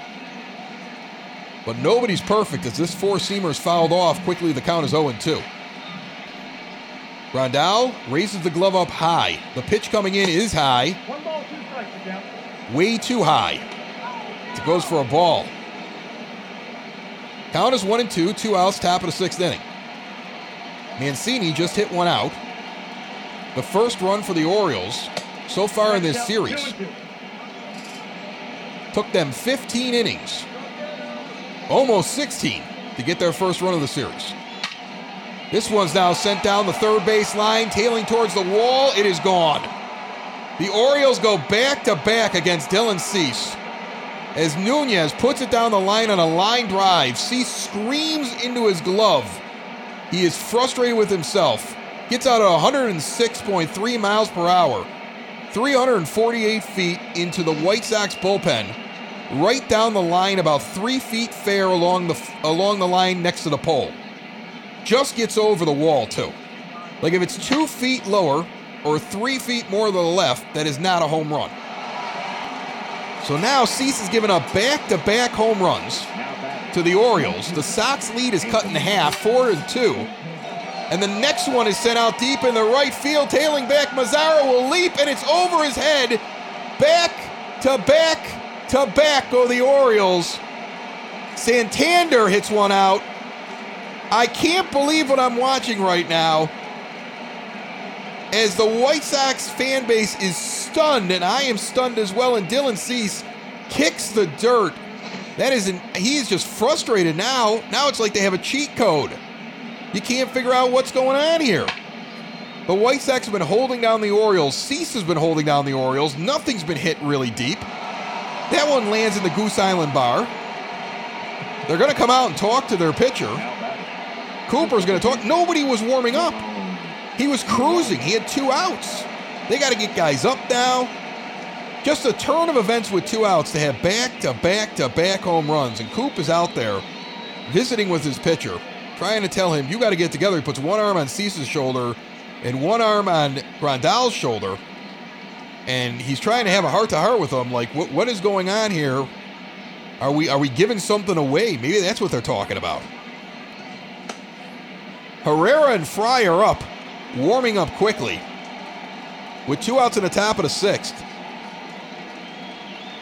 But nobody's perfect as this four seamer is fouled off. Quickly, the count is 0 2. Grandal raises the glove up high. The pitch coming in is high. Way too high. It goes for a ball. Count is 1 and 2, two outs, top of the sixth inning. Mancini just hit one out. The first run for the Orioles so far in this series. Took them 15 innings almost 16 to get their first run of the series. This one's now sent down the third base line, tailing towards the wall. It is gone. The Orioles go back to back against Dylan Cease. As Nunez puts it down the line on a line drive, Cease screams into his glove. He is frustrated with himself. Gets out at 106.3 miles per hour, 348 feet into the White Sox bullpen right down the line, about three feet fair along the along the line next to the pole. Just gets over the wall too. Like if it's two feet lower or three feet more to the left, that is not a home run. So now Cease is giving up back-to-back home runs to the Orioles. The Sox lead is cut in half, four and two. And the next one is sent out deep in the right field, tailing back. Mazara will leap, and it's over his head. Back to back to back go the Orioles. Santander hits one out. I can't believe what I'm watching right now. As the White Sox fan base is stunned, and I am stunned as well, and Dylan Cease kicks the dirt That isn't, he is just frustrated now. Now it's like they have a cheat code. You can't figure out what's going on here. The White Sox have been holding down the Orioles. Cease has been holding down the Orioles. Nothing's been hit really deep. That one lands in the Goose Island bar. They're going to come out and talk to their pitcher. Cooper's going to talk. Nobody was warming up. He was cruising. He had two outs. They got to get guys up now. Just a turn of events with two outs to have back to back to back home runs. And Coop is out there visiting with his pitcher, trying to tell him, you got to get together. He puts one arm on Cease's shoulder and one arm on Grandal's shoulder. And he's trying to have a heart to heart with them. like, what, what is going on here? Are we are we giving something away? Maybe that's what they're talking about. Herrera and Fry are up, warming up quickly. With two outs in the top of the sixth.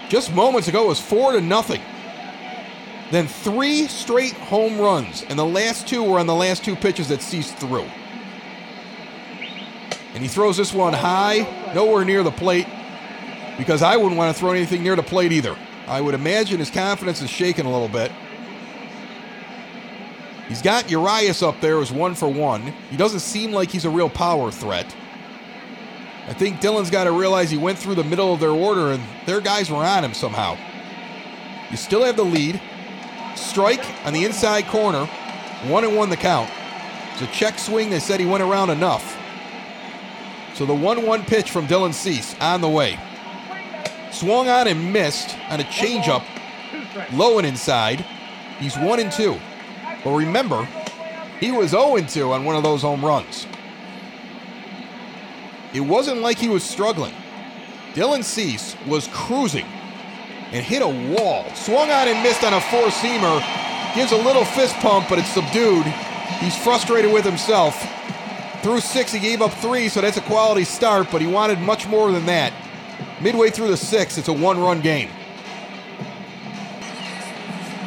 Just moments ago it was four to nothing. Then three straight home runs, and the last two were on the last two pitches that Cease threw. And he throws this one high, nowhere near the plate, because I wouldn't want to throw anything near the plate either. I would imagine his confidence is shaken a little bit. He's got Urias up there as one for one. He doesn't seem like he's a real power threat. I think Dylan's got to realize he went through the middle of their order and their guys were on him somehow. You still have the lead. Strike on the inside corner. One and one the count. It's a check swing. They said he went around enough. So the 1 1 pitch from Dylan Cease on the way. Swung on and missed on a changeup, low and inside. He's 1 and 2. But remember, he was 0 and 2 on one of those home runs. It wasn't like he was struggling. Dylan Cease was cruising and hit a wall. Swung on and missed on a four seamer. Gives a little fist pump, but it's subdued. He's frustrated with himself. Through six, he gave up three, so that's a quality start, but he wanted much more than that. Midway through the sixth, it's a one run game.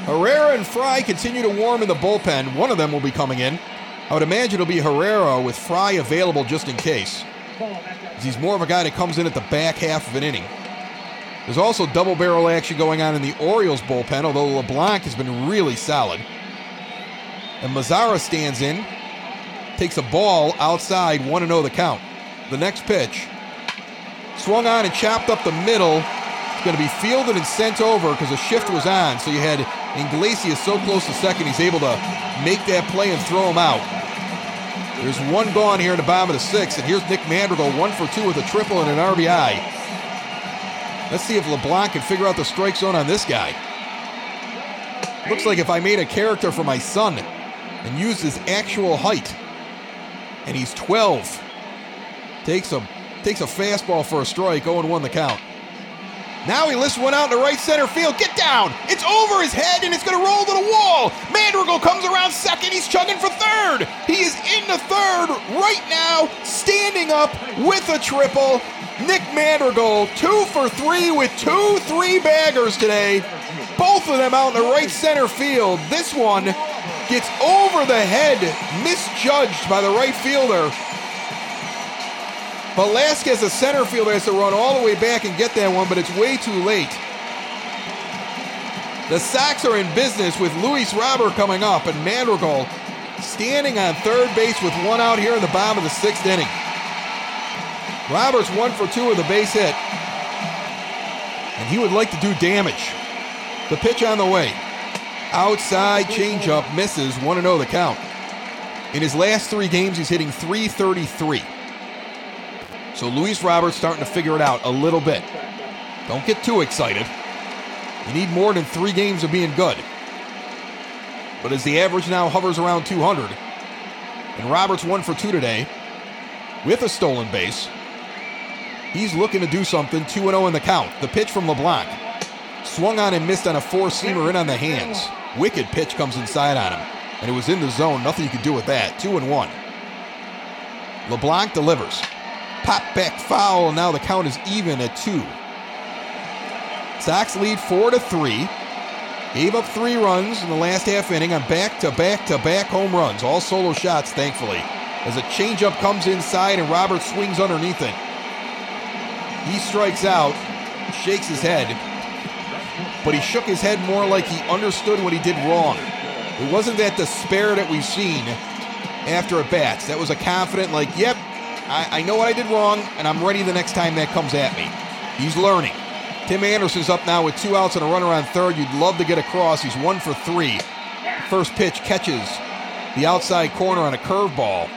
Herrera and Fry continue to warm in the bullpen. One of them will be coming in. I would imagine it'll be Herrera with Fry available just in case. He's more of a guy that comes in at the back half of an inning. There's also double barrel action going on in the Orioles bullpen, although LeBlanc has been really solid. And Mazara stands in, takes a ball outside, 1 0 the count. The next pitch. Swung on and chopped up the middle. It's going to be fielded and sent over because a shift was on. So you had Iglesias so close to second, he's able to make that play and throw him out. There's one gone here in the bottom of the sixth, and here's Nick Madrigal, one for two with a triple and an RBI. Let's see if LeBlanc can figure out the strike zone on this guy. Looks like if I made a character for my son and used his actual height, and he's 12, takes a takes a fastball for a strike, 0-1 the count. Now he lifts one out the right center field. Get down! It's over his head and it's going to roll to the wall. Madrigal comes around second. He's chugging for third. He is in the third right now, standing up with a triple. Nick Madrigal, two for three with two three baggers today. Both of them out in the right center field. This one gets over the head, misjudged by the right fielder. Velazquez, a center fielder, has to run all the way back and get that one, but it's way too late. The Sox are in business with Luis Robert coming up and Madrigal standing on third base with one out here in the bottom of the sixth inning. Roberts one for two with a base hit. And he would like to do damage. The pitch on the way. Outside changeup misses 1 0 the count. In his last three games, he's hitting 333. So Luis Roberts starting to figure it out a little bit. Don't get too excited. You need more than three games of being good. But as the average now hovers around 200, and Roberts one for two today with a stolen base, he's looking to do something 2 0 in the count. The pitch from LeBlanc. Swung on and missed on a four seamer in on the hands. Wicked pitch comes inside on him. And it was in the zone. Nothing you could do with that. 2 and 1. LeBlanc delivers. Pop back foul, now the count is even at two. Sox lead four to three. Gave up three runs in the last half inning on back to back to back home runs, all solo shots, thankfully. As a changeup comes inside and Robert swings underneath it. He strikes out, shakes his head. But he shook his head more like he understood what he did wrong. It wasn't that despair that we've seen after at bats. That was a confident, like, yep, I, I know what I did wrong, and I'm ready the next time that comes at me. He's learning. Tim Anderson's up now with two outs and a runner on third. You'd love to get across. He's one for three. First pitch catches the outside corner on a curveball.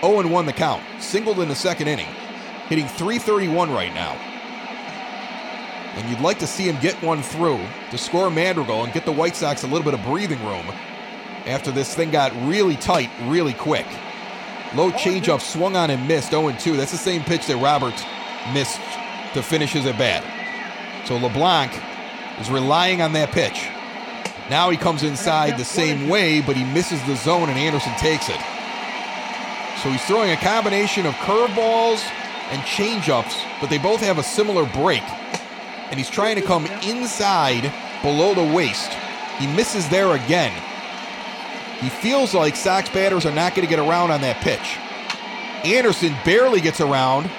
0 1 the count. Singled in the second inning. Hitting 331 right now. And you'd like to see him get one through to score Madrigal and get the White Sox a little bit of breathing room after this thing got really tight really quick. Low changeup swung on and missed 0 2. That's the same pitch that Roberts missed to finish his at bat. So LeBlanc is relying on that pitch. Now he comes inside the same way, but he misses the zone and Anderson takes it. So he's throwing a combination of curveballs and changeups, but they both have a similar break. And he's trying to come inside below the waist. He misses there again. He feels like Sox batters are not going to get around on that pitch. Anderson barely gets around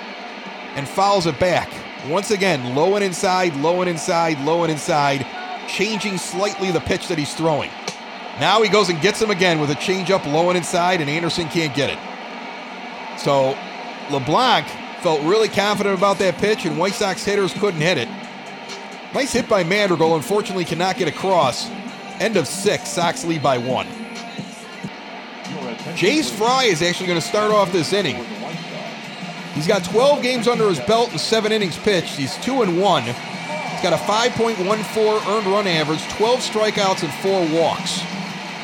and fouls it back. Once again, low and inside, low and inside, low and inside, changing slightly the pitch that he's throwing. Now he goes and gets him again with a changeup low and inside, and Anderson can't get it. So LeBlanc felt really confident about that pitch, and White Sox hitters couldn't hit it. Nice hit by Madrigal, unfortunately cannot get across. End of six, Sox lead by one. Jace Fry is actually going to start off this inning. He's got 12 games under his belt and seven innings pitched. He's two and one. He's got a 5.14 earned run average, 12 strikeouts, and four walks.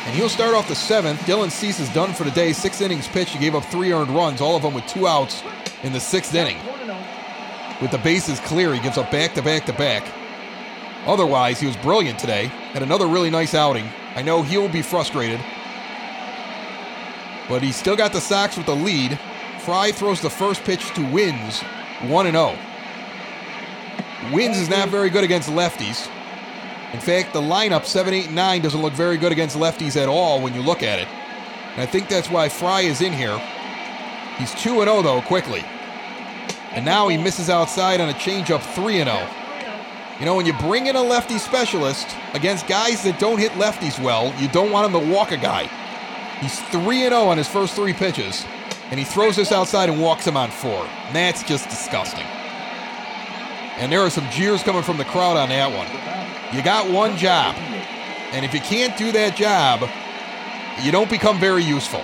And he'll start off the seventh. Dylan Cease is done for the day. Six innings pitched. He gave up three earned runs, all of them with two outs in the sixth inning. With the bases clear, he gives up back to back to back. Otherwise, he was brilliant today. Had another really nice outing. I know he'll be frustrated. But he still got the Sox with the lead. Fry throws the first pitch to Wynns, 1 0. Wynns is not very good against lefties. In fact, the lineup 7, 8, 9 doesn't look very good against lefties at all when you look at it. And I think that's why Fry is in here. He's 2 0 though, quickly. And now he misses outside on a changeup 3 0. You know, when you bring in a lefty specialist against guys that don't hit lefties well, you don't want him to walk a guy. He's 3 0 on his first three pitches, and he throws this outside and walks him on four. And that's just disgusting. And there are some jeers coming from the crowd on that one. You got one job, and if you can't do that job, you don't become very useful.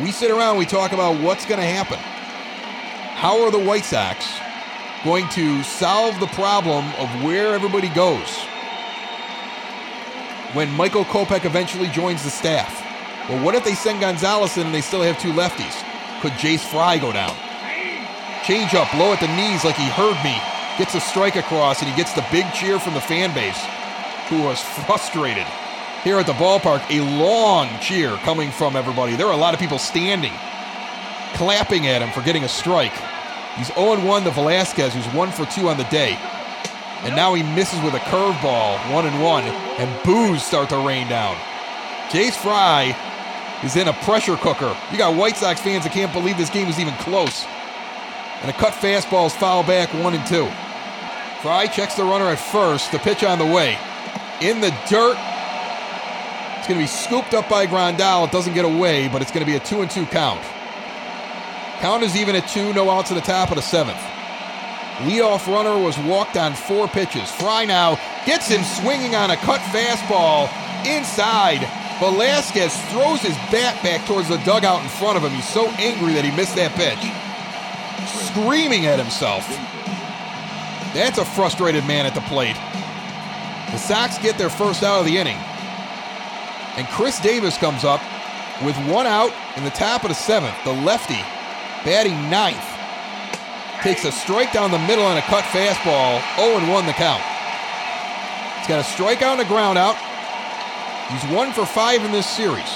We sit around, we talk about what's going to happen. How are the White Sox going to solve the problem of where everybody goes when Michael Kopech eventually joins the staff? Well, what if they send Gonzalez in and they still have two lefties? Could Jace Fry go down? Change up low at the knees like he heard me. Gets a strike across and he gets the big cheer from the fan base, who was frustrated. Here at the ballpark, a long cheer coming from everybody. There are a lot of people standing, clapping at him for getting a strike. He's 0 1 to Velazquez, who's 1 for 2 on the day. And now he misses with a curveball, 1 and 1, and boos start to rain down. Jace Fry is in a pressure cooker. You got White Sox fans that can't believe this game was even close. And a cut fastball is foul back, 1 and 2. Fry checks the runner at first, the pitch on the way. In the dirt. It's going to be scooped up by Grandal. It doesn't get away, but it's going to be a 2 and 2 count. Count is even at 2, no outs to the top of the seventh. Leadoff runner was walked on four pitches. Fry now gets him swinging on a cut fastball inside. Velazquez throws his bat back towards the dugout in front of him. He's so angry that he missed that pitch. Screaming at himself. That's a frustrated man at the plate. The Sox get their first out of the inning. And Chris Davis comes up with one out in the top of the seventh. The lefty, batting ninth, takes a strike down the middle on a cut fastball. 0 1 the count. He's got a strikeout and a ground out. He's one for five in this series.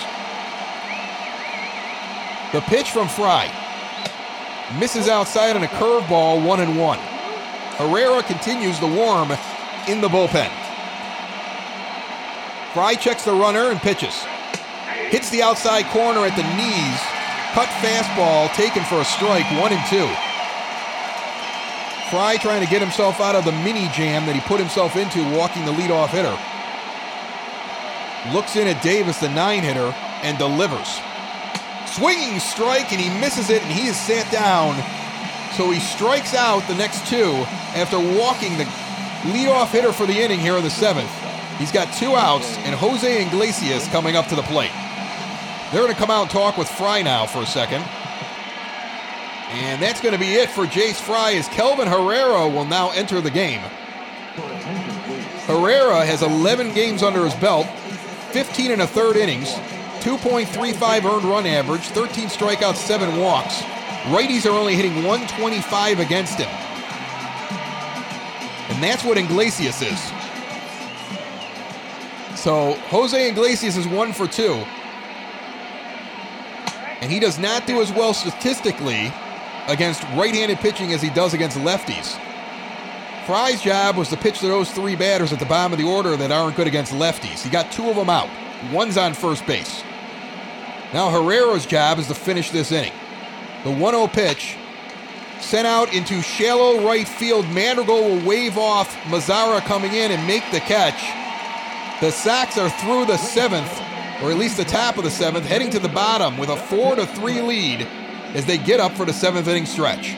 The pitch from Fry misses outside on a curveball, one and one. Herrera continues the warm in the bullpen. Fry checks the runner and pitches. Hits the outside corner at the knees. Cut fastball taken for a strike, one and two. Fry trying to get himself out of the mini jam that he put himself into walking the leadoff hitter. Looks in at Davis, the nine hitter, and delivers. Swinging strike, and he misses it, and he is sat down. So he strikes out the next two after walking the leadoff hitter for the inning here in the seventh. He's got two outs, and Jose Iglesias coming up to the plate. They're going to come out and talk with Fry now for a second. And that's going to be it for Jace Fry as Kelvin Herrera will now enter the game. Herrera has 11 games under his belt, 15 and a third innings, 2.35 earned run average, 13 strikeouts, 7 walks. Righties are only hitting 125 against him. And that's what Iglesias is. So Jose Iglesias is one for two. And he does not do as well statistically against right handed pitching as he does against lefties. Fry's job was to pitch to those three batters at the bottom of the order that aren't good against lefties. He got two of them out, one's on first base. Now Herrera's job is to finish this inning. The 1 0 pitch sent out into shallow right field. Madrigal will wave off Mazara coming in and make the catch. The Sox are through the seventh, or at least the top of the seventh, heading to the bottom with a 4 to 3 lead as they get up for the seventh inning stretch.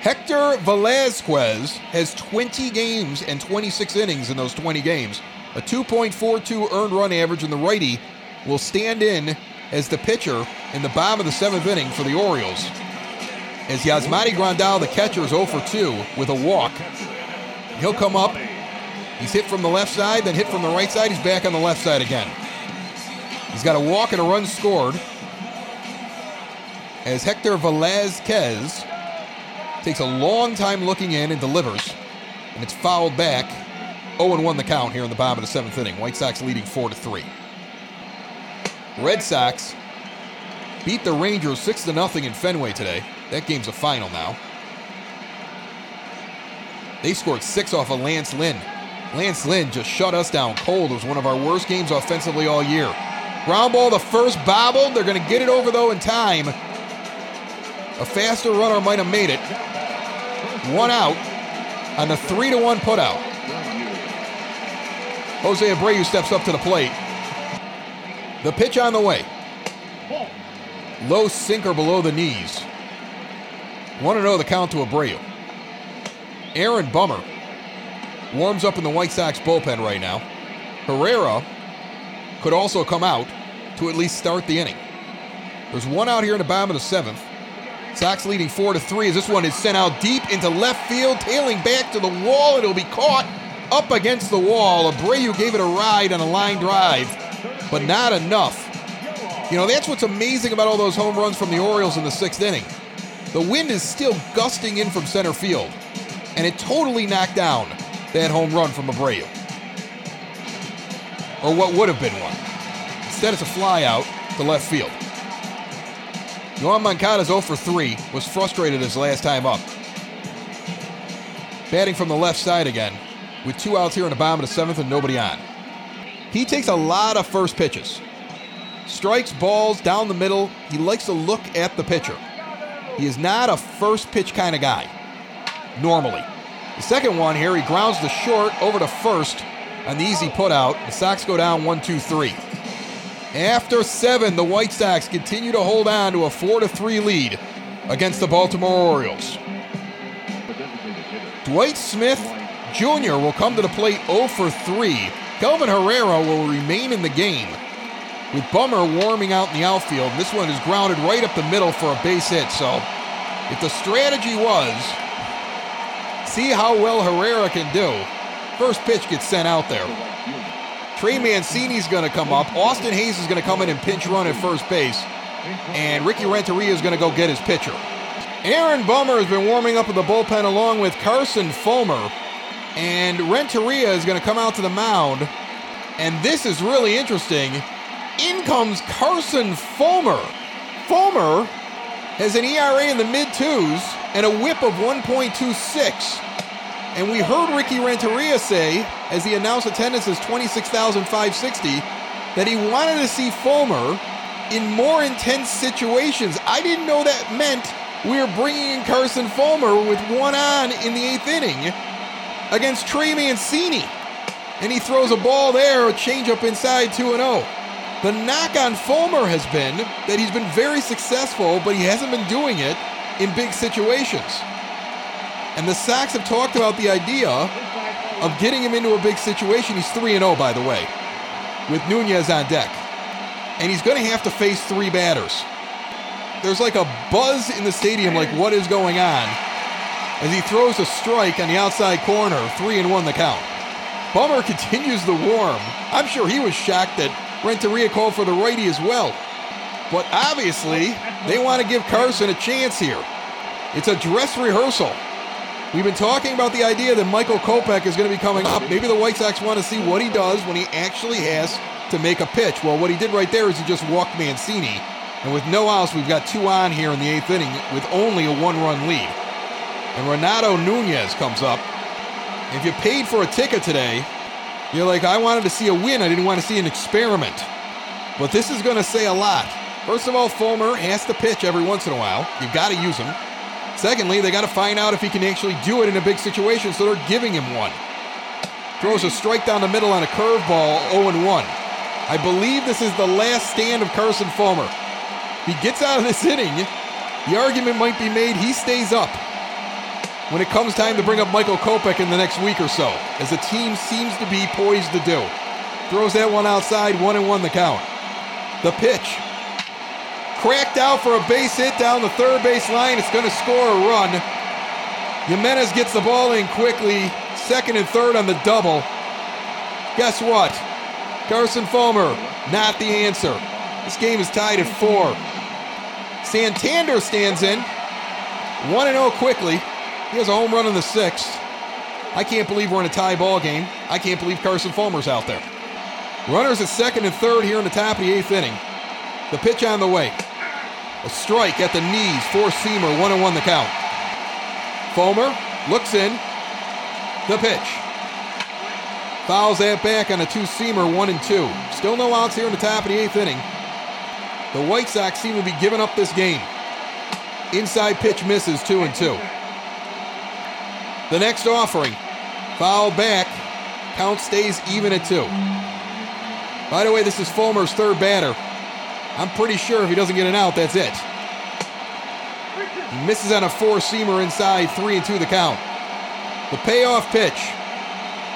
Hector Velazquez has 20 games and 26 innings in those 20 games. A 2.42 earned run average, and the righty will stand in as the pitcher in the bottom of the seventh inning for the Orioles. As Yasmani Grandal, the catcher, is 0 for 2 with a walk. He'll come up. He's hit from the left side, then hit from the right side. He's back on the left side again. He's got a walk and a run scored. As Hector Velazquez takes a long time looking in and delivers, and it's fouled back. 0 1 the count here in the bottom of the seventh inning. White Sox leading 4 3. Red Sox beat the Rangers 6 0 in Fenway today. That game's a final now. They scored six off of Lance Lynn. Lance Lynn just shut us down cold. It was one of our worst games offensively all year. Ground ball, the first bobbled. They're going to get it over, though, in time. A faster runner might have made it. One out on the 3 to 1 putout. Jose Abreu steps up to the plate. The pitch on the way. Low sinker below the knees. 1 0 the count to Abreu. Aaron Bummer warms up in the White Sox bullpen right now. Herrera could also come out to at least start the inning. There's one out here in the bottom of the seventh. Sox leading four to three as this one is sent out deep into left field, tailing back to the wall. It'll be caught up against the wall. Abreu gave it a ride on a line drive, but not enough. You know, that's what's amazing about all those home runs from the Orioles in the sixth inning. The wind is still gusting in from center field, and it totally knocked down that home run from Abreu. Or what would have been one. Instead, it's a fly out to left field. Yoan Moncada's 0 for 3 was frustrated his last time up. Batting from the left side again, with two outs here in the bottom of the seventh and nobody on. He takes a lot of first pitches. Strikes balls down the middle. He likes to look at the pitcher. He is not a first pitch kind of guy, normally. The second one here, he grounds the short over to first on the easy oh. putout. The Sox go down one, two, three. After seven, the White Sox continue to hold on to a 4 to 3 lead against the Baltimore Orioles. Dwight Smith Jr. will come to the plate 0 for 3. Kelvin Herrera will remain in the game with Bummer warming out in the outfield. This one is grounded right up the middle for a base hit. So if the strategy was see how well Herrera can do, first pitch gets sent out there. Trey Mancini's going to come up. Austin Hays is going to come in and pinch run at first base. And Ricky Renteria is going to go get his pitcher. Aaron Bummer has been warming up in the bullpen along with Carson Fulmer. And Renteria is going to come out to the mound. And this is really interesting. In comes Carson Fulmer. Fulmer has an ERA in the mid twos and a whip of 1.26. And we heard Ricky Renteria say, as he announced attendance as 26,560, that he wanted to see Fulmer in more intense situations. I didn't know that meant we're bringing in Carson Fulmer with one on in the eighth inning against Trey Mancini. And he throws a ball there, a changeup inside 2 0. The knock on Fulmer has been that he's been very successful, but he hasn't been doing it in big situations. And the Sox have talked about the idea of getting him into a big situation. He's 3 0, by the way, with Nunez on deck. And he's going to have to face three batters. There's like a buzz in the stadium, like what is going on, as he throws a strike on the outside corner, 3 and 1 the count. Bummer continues the warm. I'm sure he was shocked that Renteria called for the righty as well. But obviously, they want to give Carson a chance here. It's a dress rehearsal. We've been talking about the idea that Michael Kopech is going to be coming up. Maybe the White Sox want to see what he does when he actually has to make a pitch. Well, what he did right there is he just walked Mancini. And with no outs, we've got two on here in the eighth inning with only a one run lead. And Renato Nunez comes up. If you paid for a ticket today, you're like, I wanted to see a win. I didn't want to see an experiment. But this is going to say a lot. First of all, Fulmer has to pitch every once in a while. You've got to use him. Secondly, they got to find out if he can actually do it in a big situation, so they're giving him one. Throws a strike down the middle on a curveball, 0 1. I believe this is the last stand of Carson Fulmer. If he gets out of this inning, the argument might be made he stays up when it comes time to bring up Michael Kopech in the next week or so, as the team seems to be poised to do. Throws that one outside, 1 and 1 the count. The pitch Cracked out for a base hit down the third base line. It's going to score a run. Jimenez gets the ball in quickly. Second and third on the double. Guess what? Carson Fulmer, not the answer. This game is tied at four. Santander stands in. 1 0 quickly. He has a home run in the sixth. I can't believe we're in a tie ball game. I can't believe Carson Fulmer's out there. Runners at second and third here in the top of the eighth inning. The pitch on the way. A strike at the knees, four seamer, one and one the count. Fulmer looks in. The pitch. Fouls that back on a two seamer, one and two. Still no outs here in the top of the eighth inning. The White Sox seem to be giving up this game. Inside pitch misses, two and two. The next offering, foul back. Count stays even at two. By the way, this is Fulmer's third batter. I'm pretty sure if he doesn't get an out, that's it. He misses on a four seamer inside, three and two the count. The payoff pitch,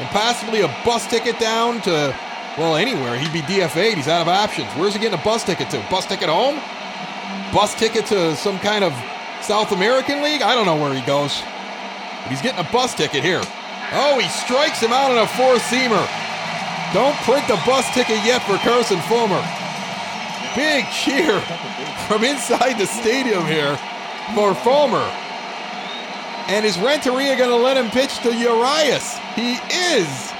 and possibly a bus ticket down to, well, anywhere. He'd be DFA'd. He's out of options. Where's he getting a bus ticket to? Bus ticket home? Bus ticket to some kind of South American league? I don't know where he goes. But he's getting a bus ticket here. Oh, he strikes him out on a four seamer. Don't print the bus ticket yet for Carson Fulmer big cheer from inside the stadium here for Fulmer. And is Renteria going to let him pitch to Urias? He is.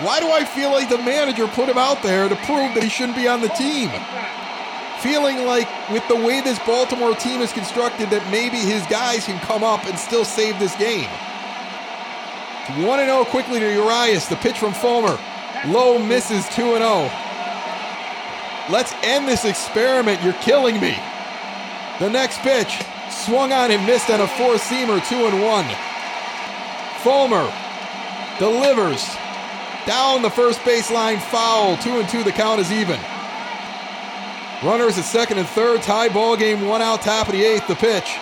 Why do I feel like the manager put him out there to prove that he shouldn't be on the team? Feeling like with the way this Baltimore team is constructed that maybe his guys can come up and still save this game. 1 0 quickly to Urias. The pitch from Fulmer. Low misses 2 0. Let's end this experiment. You're killing me. The next pitch swung on and missed on a four seamer, two and one. Fulmer delivers down the first baseline foul, two and two. The count is even. Runners at second and third, tie ball game, one out, top of the eighth. The pitch,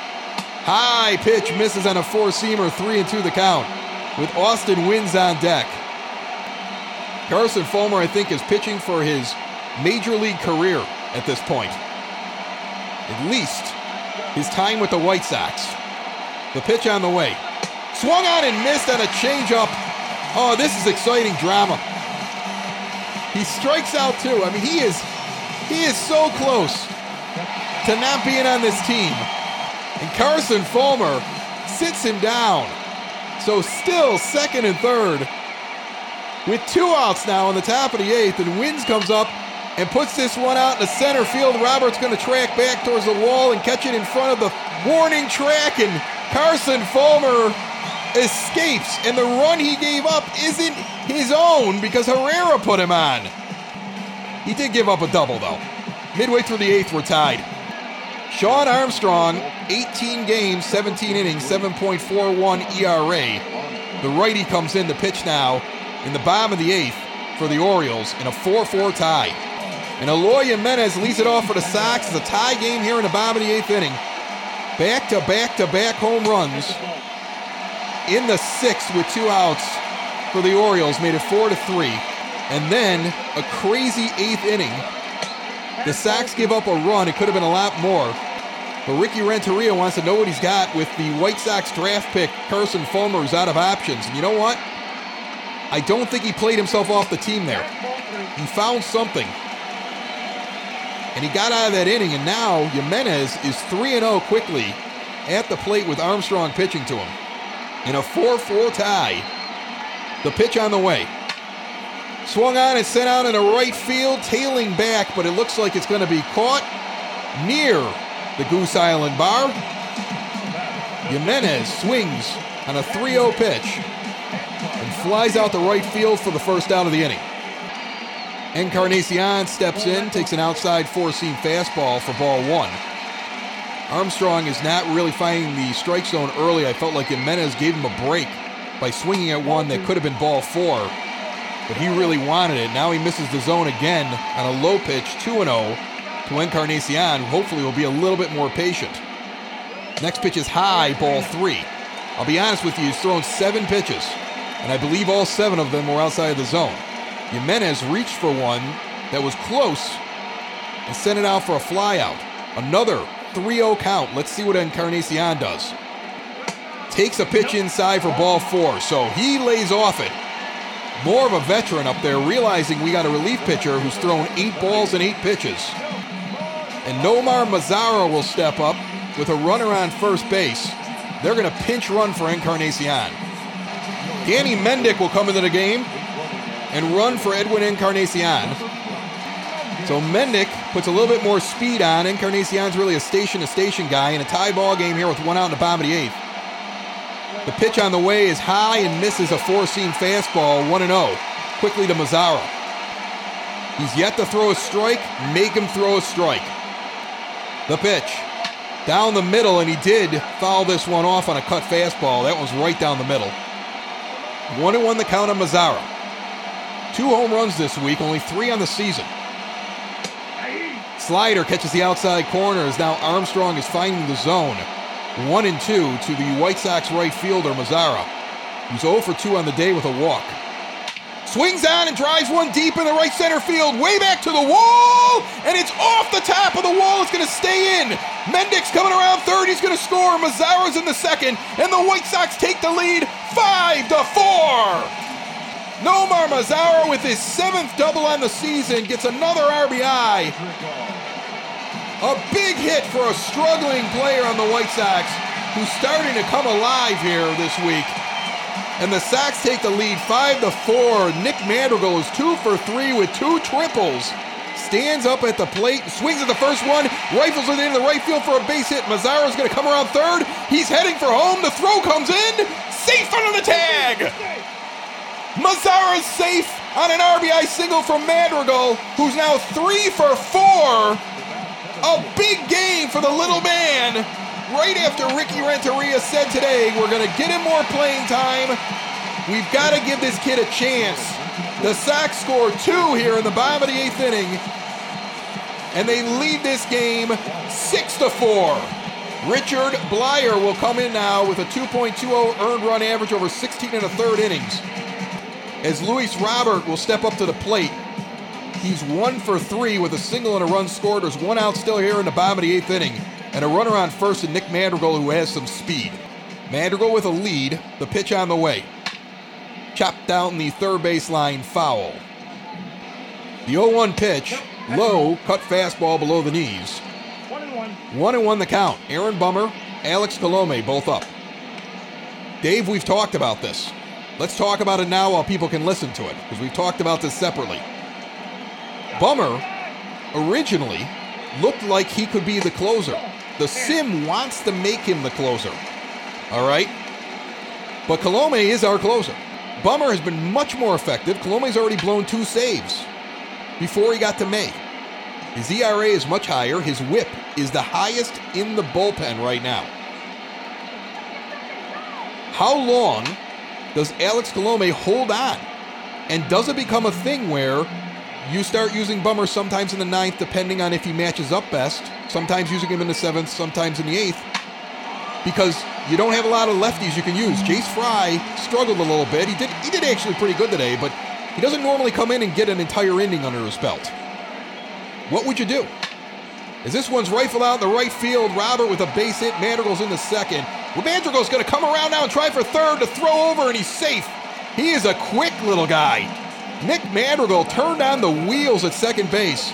high pitch misses on a four seamer, three and two. The count, with Austin Wynns on deck. Carson Fulmer, I think, is pitching for his major league career at this point. At least his time with the White Sox. The pitch on the way. Swung on and missed on a changeup. Oh, this is exciting drama. He strikes out too. I mean, he is he is so close to not being on this team. And Carson Fulmer sits him down. So still second and third. With two outs now on the top of the eighth, and Wynns comes up and puts this one out in the center field. Roberts going to track back towards the wall and catch it in front of the warning track. And Carson Fulmer escapes. And the run he gave up isn't his own because Herrera put him on. He did give up a double, though. Midway through the eighth, we're tied. Shawn Armstrong, 18 games, 17 innings, 7.41 ERA. The righty comes in to pitch now in the bottom of the eighth for the Orioles in a 4 4 tie. And Eloy Jimenez leads it off for the Sox. It's a tie game here in the bottom of the eighth inning. Back to back to back home runs in the sixth with two outs for the Orioles made it 4 to 3. And then a crazy eighth inning. The Sox give up a run. It could have been a lot more. But Ricky Renteria wants to know what he's got with the White Sox draft pick, Carson Fulmer, who's out of options. And you know what? I don't think he played himself off the team there. He found something. And he got out of that inning, and now Jimenez is 3 0 quickly at the plate with Armstrong pitching to him. In a 4 4 tie. The pitch on the way. Swung on and sent out in a right field, tailing back, but it looks like it's going to be caught near the Goose Island bar. Jimenez swings on a 3 0 pitch and flies out the right field for the first out of the inning. Encarnacion steps in, takes an outside four seam fastball for ball one. Armstrong is not really finding the strike zone early. I felt like Jimenez gave him a break by swinging at one that could have been ball four, but he really wanted it. Now he misses the zone again on a low pitch, 2 0 to Encarnacion, who hopefully will be a little bit more patient. Next pitch is high, ball three. I'll be honest with you, he's thrown seven pitches, and I believe all seven of them were outside of the zone. Jimenez reached for one that was close and sent it out for a flyout. Another 3 0 count. Let's see what Encarnacion does. Takes a pitch inside for ball four, so he lays off it. More of a veteran up there, realizing we got a relief pitcher who's thrown eight balls and eight pitches. And Nomar Mazara will step up with a runner on first base. They're going to pinch run for Encarnacion. Danny Mendick will come into the game and run for Edwin Encarnacion. So Mendick puts a little bit more speed on. Encarnacion's really a station to station guy in a tie ball game here with one out in the bottom of the eighth. The pitch on the way is high and misses a four seam fastball, 1 0. Quickly to Mazara. He's yet to throw a strike. Make him throw a strike. The pitch. Down the middle, and he did foul this one off on a cut fastball. That was right down the middle. 1 1 the count on Mazara. Two home runs this week, only three on the season. Slider catches the outside corner as now Armstrong is finding the zone. One and two to the White Sox right fielder, Mazara, who's 0 for 2 on the day with a walk. Swings on and drives one deep in the right center field, way back to the wall, and it's off the top of the wall. It's going to stay in. Mendick's coming around third. He's going to score. Mazara's in the second, and the White Sox take the lead, five to four. Nomar Mazara with his seventh double on the season gets another RBI. A big hit for a struggling player on the White Sox who's starting to come alive here this week. And the Sox take the lead 5 to 4. Nick Madrigal is 2 for 3 with two triples. Stands up at the plate, swings at the first one, rifles it into the right field for a base hit. Mazara's going to come around third. He's heading for home. The throw comes in. Safe under the tag. Mazara's safe on an RBI single from Madrigal, who's now 3 for 4. A big game for the little man. Right after Ricky Renteria said today, we're going to get him more playing time. We've got to give this kid a chance. The Sox score two here in the bottom of the eighth inning, and they lead this game six to four. Richard Bleier will come in now with a 2.20 earned run average over 16 and a third innings. As Luis Robert will step up to the plate, He's one for three with a single and a run scored. There's one out still here in the bottom of the eighth inning. And a runner on first and Nick Madrigal, who has some speed. Madrigal with a lead. The pitch on the way. Chopped down the third baseline foul. The 0 1 pitch, low, cut fastball below the knees. One and one. One and one the count. Aaron Bummer, Alex Colome both up. Dave, we've talked about this. Let's talk about it now while people can listen to it, because we've talked about this separately. Bummer originally looked like he could be the closer. The sim wants to make him the closer. All right? But Colome is our closer. Bummer has been much more effective. Colome's already blown two saves before he got to May. His ERA is much higher. His whip is the highest in the bullpen right now. How long does Alex Colome hold on? And does it become a thing where you start using Bummer sometimes in the ninth, depending on if he matches up best, sometimes using him in the seventh, sometimes in the eighth, because you don't have a lot of lefties you can use. Jace Fry struggled a little bit. He did he did actually pretty good today, but he doesn't normally come in and get an entire inning under his belt. What would you do? As this one's rifled out in the right field, Robert with a base hit, Madrigal's in the second. Madrigal's going to come around now and try for third to throw over, and he's safe. He is a quick little guy. Nick Madrigal turned on the wheels at second base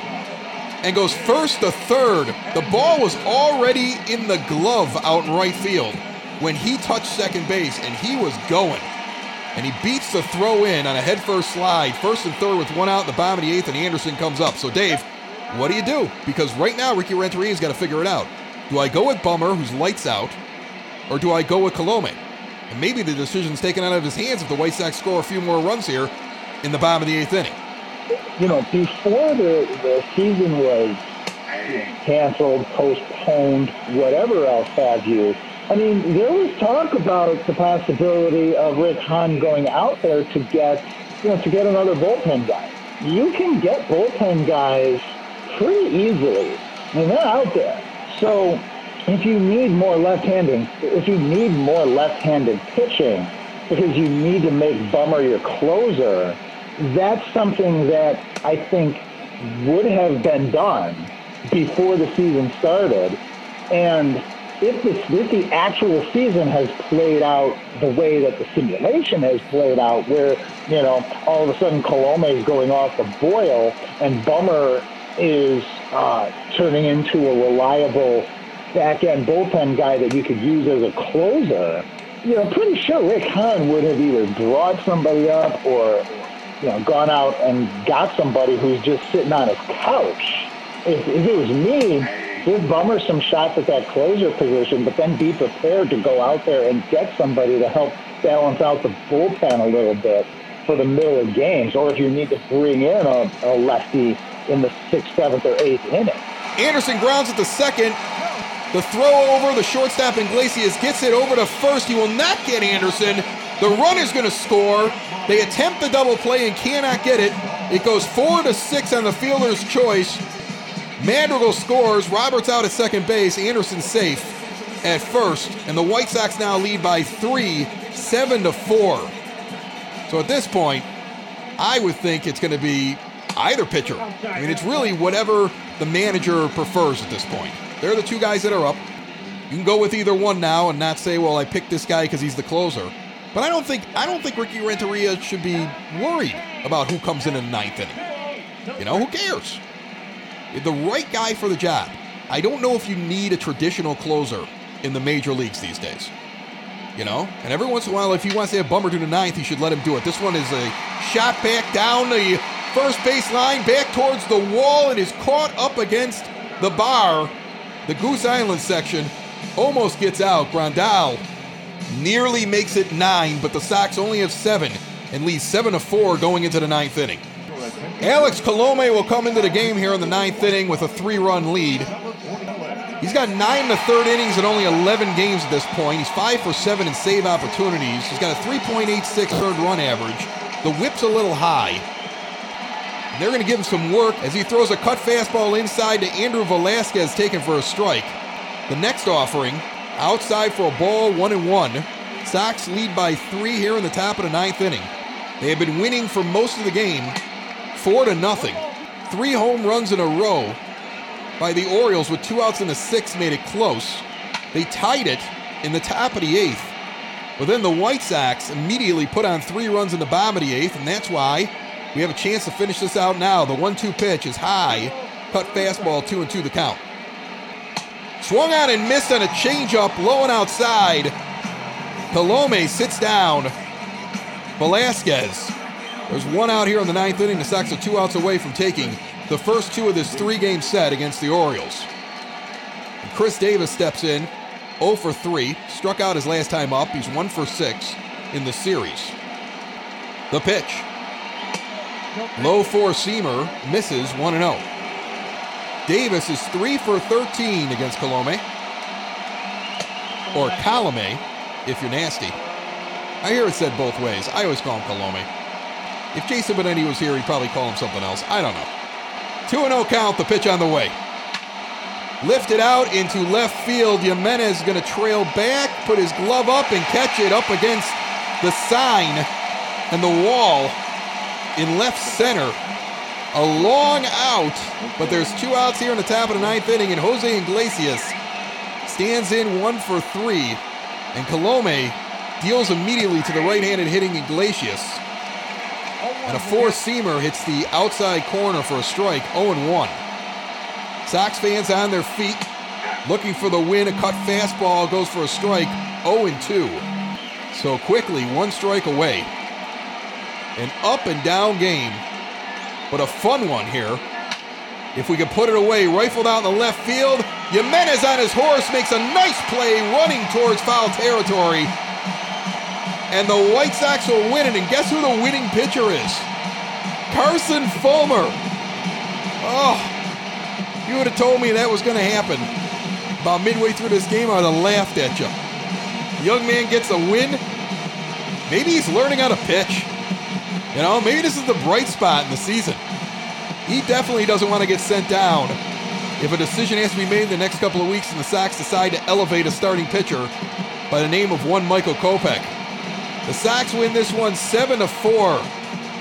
and goes first to third. The ball was already in the glove out in right field when he touched second base, and he was going. And he beats the throw in on a headfirst slide, first and third with one out in the bottom of the eighth, and Anderson comes up. So, Dave, what do you do? Because right now, Ricky Renteria's got to figure it out. Do I go with Bummer, who's lights out, or do I go with Colome? And maybe the decision's taken out of his hands if the White Sox score a few more runs here in the bottom of the eighth inning. You know, before the, the season was canceled, postponed, whatever else have you, I mean, there was talk about the possibility of Rick Hahn going out there to get, you know, to get another bullpen guy. You can get bullpen guys pretty easily. I mean, they're out there. So if you need more left-handed, if you need more left-handed pitching, because you need to make Bummer your closer, that's something that I think would have been done before the season started. And if the, if the actual season has played out the way that the simulation has played out, where, you know, all of a sudden Colome is going off the boil and Bummer is uh, turning into a reliable back end bullpen guy that you could use as a closer, you know, pretty sure Rick Hahn would have either brought somebody up or, you know, gone out and got somebody who's just sitting on his couch. If, if it was me, give Bummer some shots at that closer position, but then be prepared to go out there and get somebody to help balance out the bullpen a little bit for the middle of games, or if you need to bring in a, a lefty in the sixth, seventh, or eighth inning. Anderson grounds at the second. The throw over, the shortstop Iglesias gets it over to first. He will not get Anderson. The run is going to score. They attempt the double play and cannot get it. It goes four to six on the fielder's choice. Madrigal scores. Roberts out at second base. Anderson safe at first, and the White Sox now lead by three, seven to four. So at this point, I would think it's going to be either pitcher. I mean, it's really whatever the manager prefers at this point. They're the two guys that are up. You can go with either one now and not say, "Well, I picked this guy because he's the closer." But I don't think I don't think Ricky Renteria should be worried about who comes in in the ninth inning. You know, who cares? The right guy for the job. I don't know if you need a traditional closer in the major leagues these days. You know, and every once in a while, if he wants to have Bummer do the ninth, he should let him do it. This one is a shot back down the first base line, back towards the wall. and is caught up against the bar the Goose Island section almost gets out. Grandal nearly makes it nine, but the Sox only have seven and leads seven to four going into the ninth inning. Alex Colome will come into the game here in the ninth inning with a three-run lead. He's got nine to third innings and only 11 games at this point. He's five for seven in save opportunities. He's got a 3.86 third run average. The whip's a little high. They're going to give him some work as he throws a cut fastball inside to Andrew Velazquez, taken for a strike. The next offering, outside for a ball, one and one. Sox lead by three here in the top of the ninth inning. They have been winning for most of the game, four to nothing. Three home runs in a row by the Orioles with two outs in the sixth made it close. They tied it in the top of the eighth. But then the White Sox immediately put on three runs in the bottom of the eighth, and that's why we have a chance to finish this out now. The one-two pitch is high. Cut fastball, two and two the count. Swung out and missed on a changeup, low and outside. Colome sits down. Velazquez. There's one out here in the ninth inning. The Sox are two outs away from taking the first two of this three-game set against the Orioles. And Chris Davis steps in, 0 for 3, struck out his last time up. He's 1 for 6 in the series. The pitch. Low four seamer misses 1 0. Davis is 3 for 13 against Colome. Or Colome, if you're nasty. I hear it said both ways. I always call him Colome. If Jason Benetti was here, he'd probably call him something else. I don't know. 2 0 count, the pitch on the way. Lifted out into left field. Jimenez is going to trail back, put his glove up, and catch it up against the sign and the wall in left center. A long out, but there's two outs here in the top of the ninth inning, and Jose Iglesias stands in one for three, and Colome deals immediately to the right-handed hitting Iglesias. And a four-seamer hits the outside corner for a strike, 0-1. Sox fans on their feet, looking for the win. A cut fastball goes for a strike, 0-2. So quickly, one strike away. An up and down game, but a fun one here. If we could put it away, rifled out in the left field. Jimenez on his horse makes a nice play running towards foul territory. And the White Sox will win it. And guess who the winning pitcher is? Carson Fulmer. Oh, you would have told me that was going to happen about midway through this game. I would have laughed at you. young man gets a win. Maybe he's learning how to pitch. You know, maybe this is the bright spot in the season. He definitely doesn't want to get sent down if a decision has to be made in the next couple of weeks and the Sox decide to elevate a starting pitcher by the name of one Michael Kopech. The Sox win this one 7 to 4.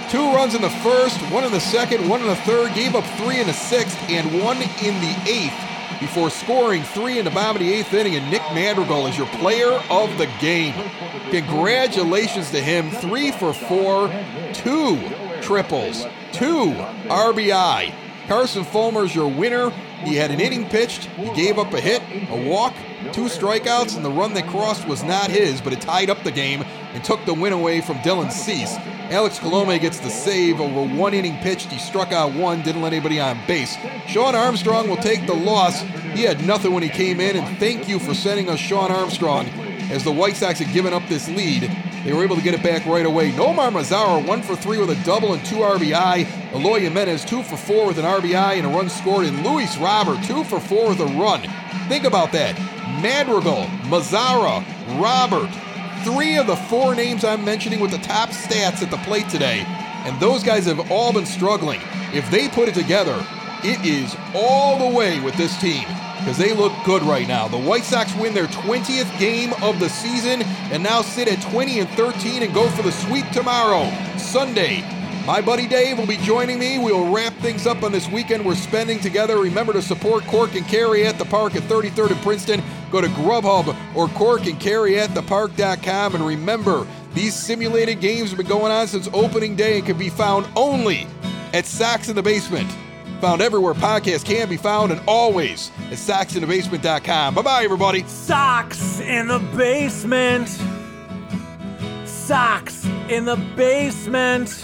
Two runs in the first, one in the second, one in the third, gave up three in the sixth, and one in the eighth before scoring three in the bottom of the eighth inning. And Nick Madrigal is your player of the game. Congratulations to him. Three for four, two triples, two RBI. Carson Fulmer's your winner. He had an inning pitched, he gave up a hit, a walk, two strikeouts, and the run that crossed was not his, but it tied up the game and took the win away from Dylan Cease. Alex Colome gets the save over one inning pitched. He struck out one, didn't let anybody on base. Shawn Armstrong will take the loss. He had nothing when he came in, and thank you for sending us Shawn Armstrong. As the White Sox had given up this lead, they were able to get it back right away. Nomar Mazara, one for three with a double and two RBI. Eloy Jimenez, two for four with an RBI and a run scored. And Luis Robert, two for four with a run. Think about that. Madrigal, Mazara, Robert, three of the four names I'm mentioning with the top stats at the plate today. And those guys have all been struggling. If they put it together, it is all the way with this team because they look good right now. The White Sox win their 20th game of the season and now sit at 20 and 13 and go for the sweep tomorrow, Sunday. My buddy Dave will be joining me. We'll wrap things up on this weekend we're spending together. Remember to support Cork and Kerry at the park at 33rd and Princeton. Go to Grubhub or Cork and Kerry at the park.com. And remember, these simulated games have been going on since opening day and can be found only at Sox in the Basement. Found everywhere podcasts can be found and always at soxinthebasement.com. Bye bye, everybody. Sox in the basement. Sox in the basement.